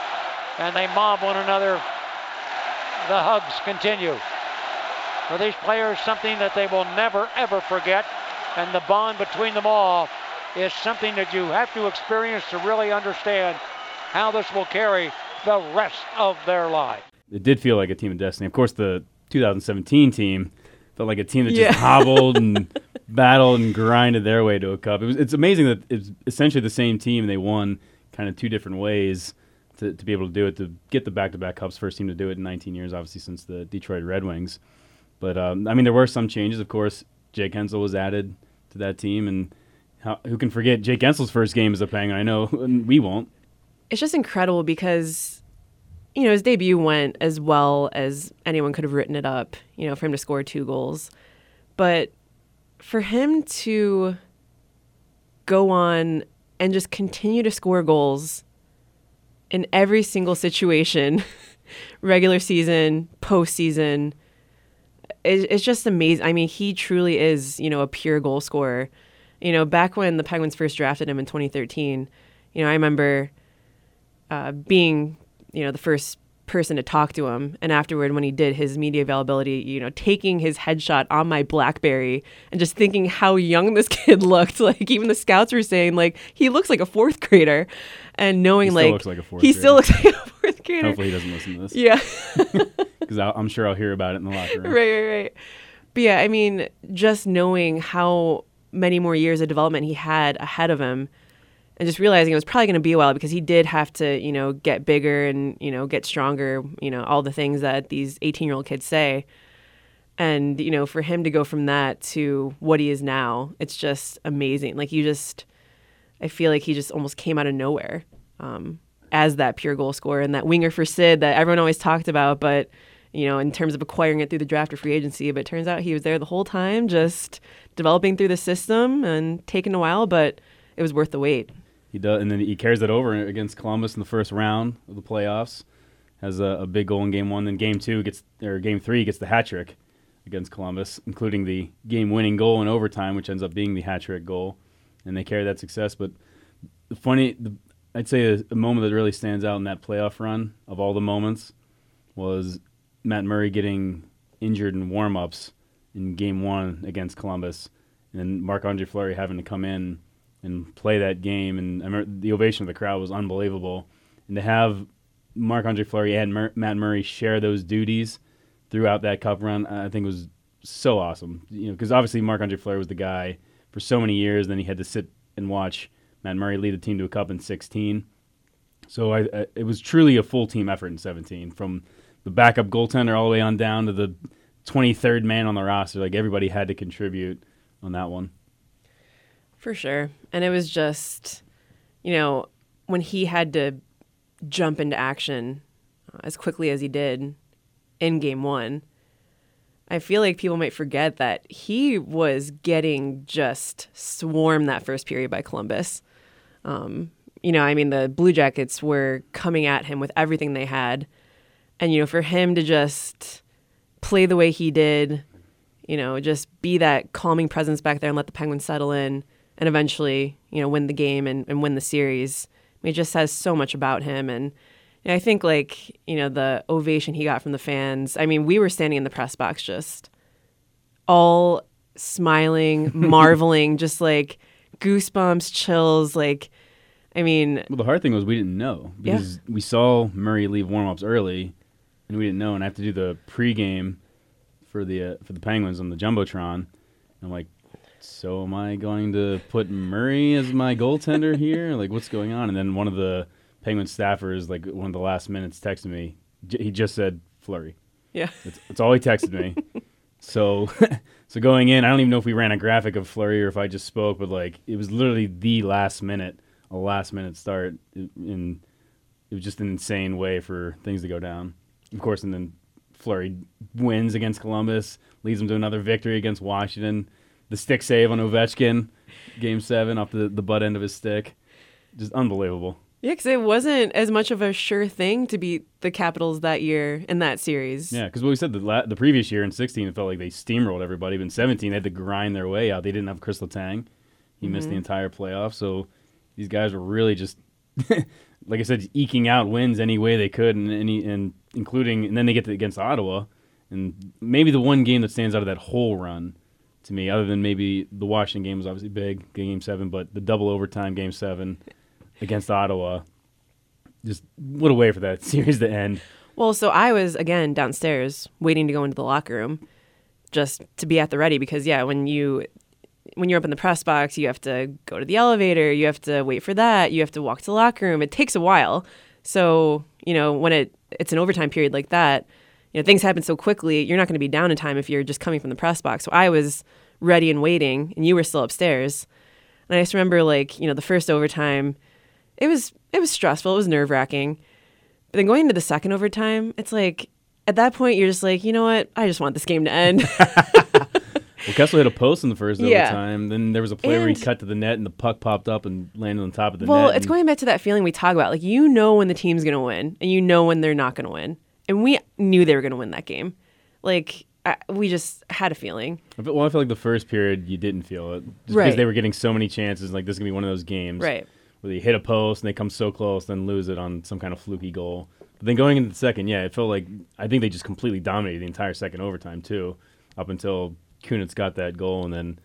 and they mob one another. The hugs continue. For these players, something that they will never ever forget, and the bond between them all is something that you have to experience to really understand how this will carry the rest of their lives. It did feel like a team of destiny. Of course, the 2017 team felt like a team that just Yeah. hobbled and battled and grinded their way to a cup. It was, it's amazing that it's essentially the same team. They won kind of two different ways to, to be able to do it, to get the back-to-back cups. First team to do it in 19 years, obviously, since the Detroit Red Wings. But, um, I mean, there were some changes. Of course, Jake Guentzel was added to that team. And how, who can forget Jake Guentzel's first game as a Penguin? I know we won't. it's just incredible because you know his debut went as well as anyone could have written it up you know for him to score two goals but for him to go on and just continue to score goals in every single situation regular season postseason it, it's just amazing. I mean he truly is you know a pure goal scorer. You know back when the penguins first drafted him in 2013 you know i remember uh, being you know the first person to talk to him and afterward when he did his media availability you know taking his headshot on my blackberry and just thinking how young this kid looked like even the scouts were saying like he looks like a fourth grader and knowing like looks like a fourth he still looks like a fourth grader Hopefully he doesn't listen to this. yeah Because I'm sure I'll hear about it in the locker room. right, right, right. But yeah, I mean, just knowing how many more years of development he had ahead of him, and just realizing it was probably going to be a while because he did have to, you know, get bigger and you know get stronger. You know, all the things that these 18 year old kids say. And you know, for him to go from that to what he is now, it's just amazing. Like you just, I feel like he just almost came out of nowhere um, as that pure goal scorer and that winger for Sid that everyone always talked about, but you know, in terms of acquiring it through the draft or free agency. But it turns out he was there the whole time, just developing through the system and taking a while, but it was worth the wait. He does, and then he carries that over against Columbus in the first round of the playoffs. Has a, a big goal in game one. Then game two gets or game three gets the hat trick against Columbus, including the game-winning goal in overtime, which ends up being the hat trick goal, and they carry that success. But the funny, the, I'd say a, a moment that really stands out in that playoff run of all the moments was Matt Murray getting injured in warm-ups in game one against Columbus, and Marc Andre Fleury having to come in and play that game. And the ovation of the crowd was unbelievable. And to have Marc Andre Fleury and Mur- Matt Murray share those duties throughout that cup run, I think was so awesome. You know, because obviously Marc Andre Fleury was the guy for so many years. Then he had to sit and watch Matt Murray lead the team to a cup in 16. So I, I, it was truly a full team effort in 17, from the backup goaltender all the way on down to the 23rd man on the roster. Like everybody had to contribute on that one. For sure. And it was just, you know, when he had to jump into action uh, as quickly as he did in game one, I feel like people might forget that he was getting just swarmed that first period by Columbus. Um, you know, I mean, the Blue Jackets were coming at him with everything they had. And, you know, for him to just play the way he did, you know, just be that calming presence back there and let the Penguins settle in and eventually, you know, win the game and, and win the series. I mean, it just says so much about him. And I think, like, you know, the ovation he got from the fans. I mean, we were standing in the press box just all smiling, marveling, just like goosebumps, chills. Like, I mean, Well, the hard thing was we didn't know Yeah. because we saw Murray leave warm-ups early, and we didn't know. And I have to do the pregame for the uh, for the Penguins on the jumbotron. And I'm like, so am I going to put Murray as my goaltender here? Like, what's going on? And then one of the Penguin staffers, like one of the last minutes, texted me. J- he just said Fleury. yeah. That's, that's all he texted me. so, so going in, I don't even know if we ran a graphic of Fleury or if I just spoke, but like it was literally the last minute, a last minute start, and it was just an insane way for things to go down. Of course, and then Fleury wins against Columbus, leads them to another victory against Washington. The stick save on Ovechkin, Game Seven, off the the butt end of his stick, just unbelievable. Yeah, because it wasn't as much of a sure thing to beat the Capitals that year in that series. Yeah, because what we said the la- the previous year in 16, it felt like they steamrolled everybody. But in 17, they had to grind their way out. They didn't have Chris Letang. He missed the mm-hmm. entire playoff. So these guys were really just, like I said, eking out wins any way they could, and any and including, and then they get to against Ottawa, and maybe the one game that stands out of that whole run to me, other than maybe the Washington game was obviously big, game seven, but the double overtime game seven against Ottawa, just what a way for that series to end. Well, so I was again downstairs waiting to go into the locker room just to be at the ready because yeah, when you when you're up in the press box, you have to go to the elevator, you have to wait for that, you have to walk to the locker room. It takes a while. So, you know, when it it's an overtime period like that, you know, things happen so quickly, you're not going to be down in time if you're just coming from the press box. So I was ready and waiting and you were still upstairs. And I just remember like, you know, the first overtime, it was it was stressful, it was nerve-wracking. But then going into the second overtime, it's like at that point you're just like, you know what? I just want this game to end. Well, Kessel hit a post in the first Yeah. overtime. Then there was a play where he cut to the net and the puck popped up and landed on top of the well, net. Well, it's and- going back to that feeling we talk about. Like you know when the team's going to win and you know when they're not going to win. And we knew they were going to win that game. Like I, we just had a feeling. Well, I feel like the first period you didn't feel it just Right. because they were getting so many chances. Like this is gonna be one of those games, Right. Where they hit a post and they come so close, then lose it on some kind of fluky goal. But then going into the second, yeah, it felt like I think they just completely dominated the entire second overtime too, up until Kunitz got that goal, and then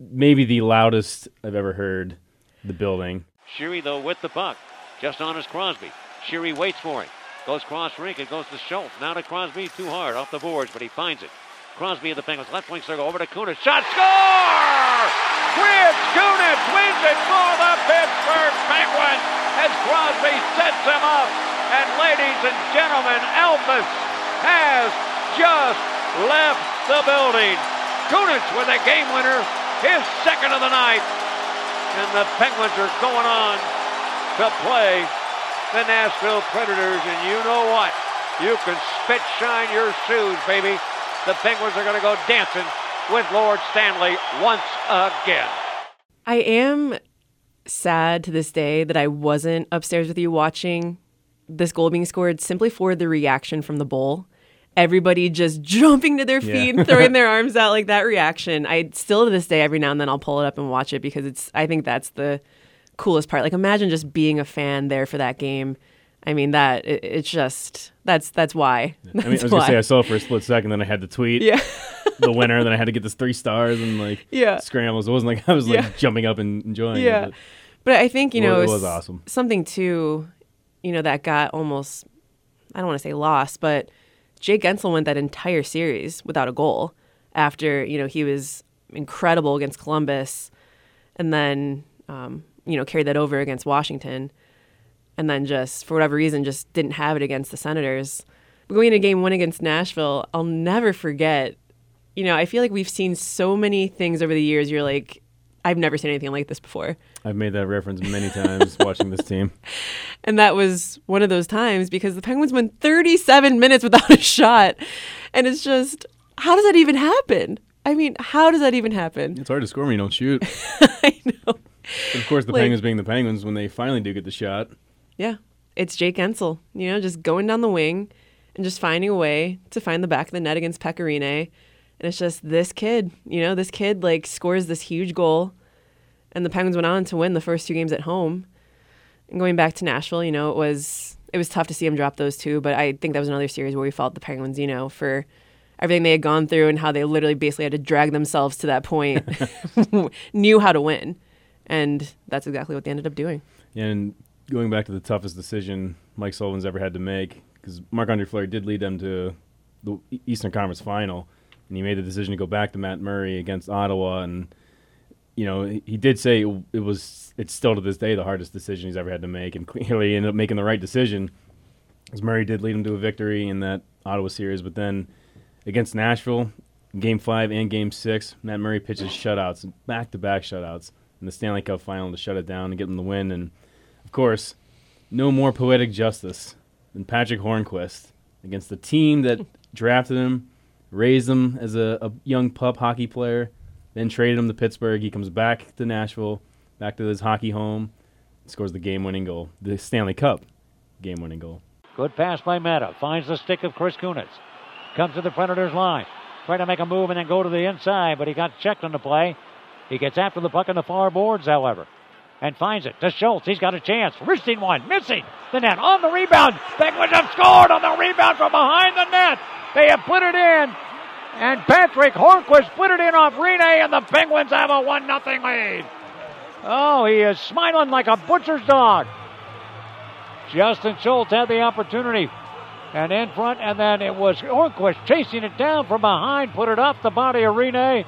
maybe the loudest I've ever heard the building. Sheary, though, with the puck. Just on is Crosby. Sheary waits for him. Goes cross rink. It goes to Schultz. Now to Crosby. Too hard off the boards, but he finds it. Crosby of the Penguins. Left wing circle over to Kunitz. Shot. Score! Chris Kunitz wins it for the Pittsburgh Penguins as Crosby sets him up. And ladies and gentlemen, Elvis has just left the building. Kunitz with a game winner, his second of the night. And the Penguins are going on to play the Nashville Predators. And you know what? You can spit shine your shoes, baby. The Penguins are going to go dancing with Lord Stanley once again. I am sad to this day that I wasn't upstairs with you watching this goal being scored simply for the reaction from the bowl. Everybody just jumping to their feet Yeah. and throwing their arms out like that reaction. I still to this day every now and then I'll pull it up and watch it because it's I think that's the coolest part. Like imagine just being a fan there for that game. I mean that it, it's just that's that's why. I mean, I That's was gonna say I saw it for a split second, then I had to tweet yeah. the winner, then I had to get this three stars and like Yeah. scrambles. It wasn't like I was like Yeah. jumping up and enjoying Yeah. it. But I think, you know, it it's was awesome. Something too, you know, that got almost, I don't want to say lost, but Jake Guentzel went that entire series without a goal after, you know, he was incredible against Columbus and then, um, you know, carried that over against Washington and then just, for whatever reason, just didn't have it against the Senators. But going into game one against Nashville, I'll never forget, you know, I feel like we've seen so many things over the years. You're like, I've never seen anything like this before. I've made that reference many times watching this team. And that was one of those times because the Penguins went 37 minutes without a shot. And it's just, how does that even happen? I mean, how does that even happen? It's hard to score when you don't shoot. I know. But of course, the Like- Penguins being the Penguins, when they finally do get the shot, Yeah. It's Jake Guentzel, you know, just going down the wing and just finding a way to find the back of the net against Pekka Rinne And it's just this kid, you know, this kid like scores this huge goal, and the Penguins went on to win the first two games at home. And going back to Nashville, you know, it was it was tough to see him drop those two, but I think that was another series where we felt the Penguins, you know, for everything they had gone through and how they literally basically had to drag themselves to that point, knew how to win. And that's exactly what they ended up doing. And going back to the toughest decision Mike Sullivan's ever had to make, because Marc Andre Fleury did lead them to the Eastern Conference Final, and he made the decision to go back to Matt Murray against Ottawa. And, you know, he did say it was, it's still to this day the hardest decision he's ever had to make, and clearly he ended up making the right decision. Because Murray did lead him to a victory in that Ottawa series, but then against Nashville, game five and game six, Matt Murray pitches shutouts, back to back shutouts in the Stanley Cup final to shut it down and get them the win. And of course, no more poetic justice than Patric Hornqvist against the team that drafted him, raised him as a, a, young pup hockey player, then traded him to Pittsburgh. He comes back to Nashville, back to his hockey home, scores the game winning goal, the Stanley Cup game winning goal. Good pass by Maatta. Finds the stick of Chris Kunitz. Comes to the Predators line. Trying to make a move and then go to the inside, but he got checked on the play. He gets after the puck on the far boards, however, and finds it to Schultz. He's got a chance. Wristing one, missing the net on the rebound. Penguins have scored on the rebound from behind the net. They have put it in, and Patric Hornqvist put it in off Rinne, and the Penguins have a one nothing lead. Oh, he is smiling like a butcher's dog. Justin Schultz had the opportunity. And in front, and then it was Hornqvist chasing it down from behind, put it off the body of Rinne.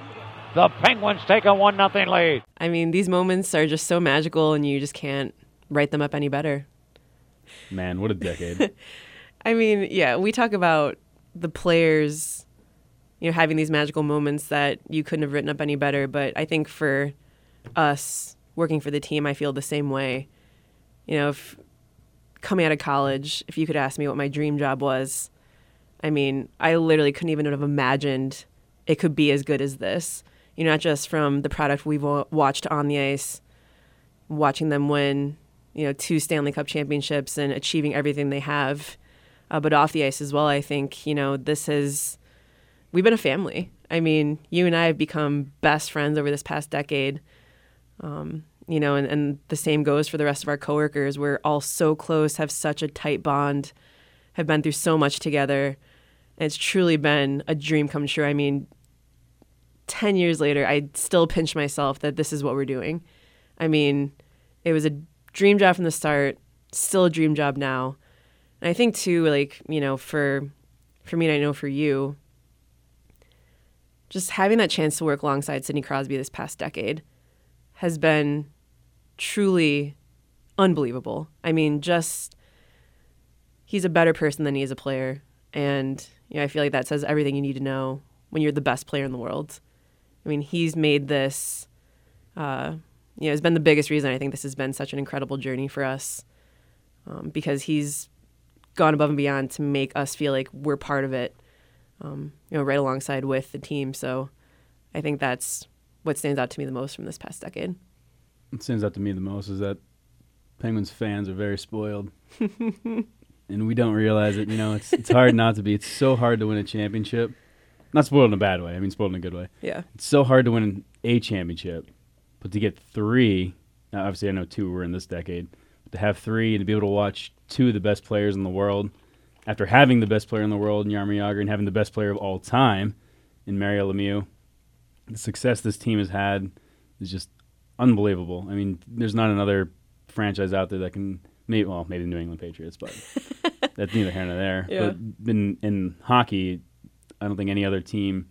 The Penguins take a 1 0 lead. I mean, these moments are just so magical, and you just can't write them up any better. Man, what a decade. I mean, yeah, we talk about the players, you know, having these magical moments that you couldn't have written up any better. But I think for us working for the team, I feel the same way. You know, if coming out of college, if you could ask me what my dream job was, I mean, I literally couldn't even have imagined it could be as good as this. You know, not just from the product we've watched on the ice, watching them win, you know, two Stanley Cup championships and achieving everything they have, uh, but off the ice as well. I think you know this has we've been a family. I mean, you and I have become best friends over this past decade. Um, you know, and, and the same goes for the rest of our coworkers. We're all so close, have such a tight bond, have been through so much together. And it's truly been a dream come true. I mean, 10 years later, I still pinch myself that this is what we're doing. I mean, it was a dream job from the start, still a dream job now. And I think too, like, you know, for for me and I know for you, just having that chance to work alongside Sidney Crosby this past decade has been truly unbelievable. I mean, just he's a better person than he is a player, and you know, I feel like that says everything you need to know when you're the best player in the world. I mean, he's made this. Uh, you know, has been the biggest reason I think this has been such an incredible journey for us, um, because he's gone above and beyond to make us feel like we're part of it. Um, you know, right alongside with the team. So, I think that's what stands out to me the most from this past decade what stands out to me the most is that Penguins fans are very spoiled. and we don't realize it. You know, it's it's hard not to be. It's so hard to win a championship. Not spoiled in a bad way. I mean, spoiled in a good way. Yeah. It's so hard to win a championship, but to get three. Now, obviously, I know two were in this decade. But to have three and to be able to watch two of the best players in the world, after having the best player in the world in Jaromir Jagr and having the best player of all time in Mario Lemieux, the success this team has had is just unbelievable. I mean, there's not another franchise out there that can maybe well maybe the New England Patriots, but that's neither here nor there. Yeah. But in in hockey, I don't think any other team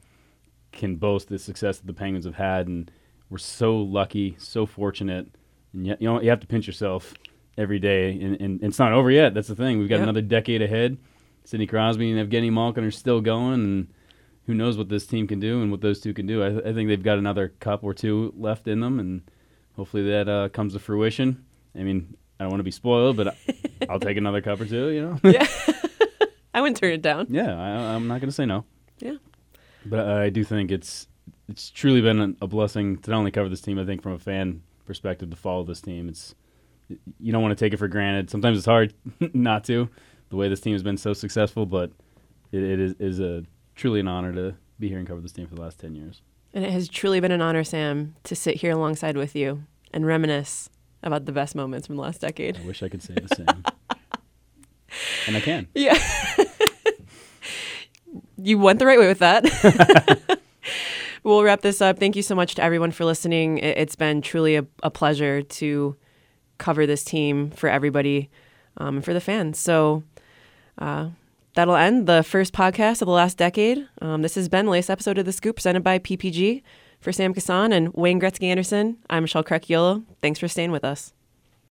can boast the success that the Penguins have had, and we're so lucky, so fortunate, and yet you know you have to pinch yourself every day, and, and, it's not over yet. That's the thing. We've got another decade ahead. Sidney Crosby and Evgeny Malkin are still going, and who knows what this team can do and what those two can do. I, th- I think they've got another cup or two left in them, and hopefully that uh, comes to fruition. I mean, I don't want to be spoiled, but I'll take another cup or two. You know. yeah. I wouldn't turn it down. Yeah, I, am not going to say no. Yeah. But I do think it's it's truly been a blessing to not only cover this team. I think from a fan perspective to follow this team, it's you don't want to take it for granted. Sometimes it's hard not to, the way this team has been so successful. But it, it is, is a truly an honor to be here and cover this team for the last ten years. And it has truly been an honor, Sam, to sit here alongside with you and reminisce about the best moments from the last decade. I wish I could say the same, and I can. Yeah. You went the right way with that. we'll wrap this up. Thank you so much to everyone for listening. It- It's been truly a, a pleasure to cover this team for everybody um, and for the fans. So uh, that'll end the first podcast of the last decade. Um, this has been the latest episode of The Scoop presented by PPG. For Sam Kasan and Wayne Gretzky Anderson, I'm Michelle Crechiolo. Thanks for staying with us.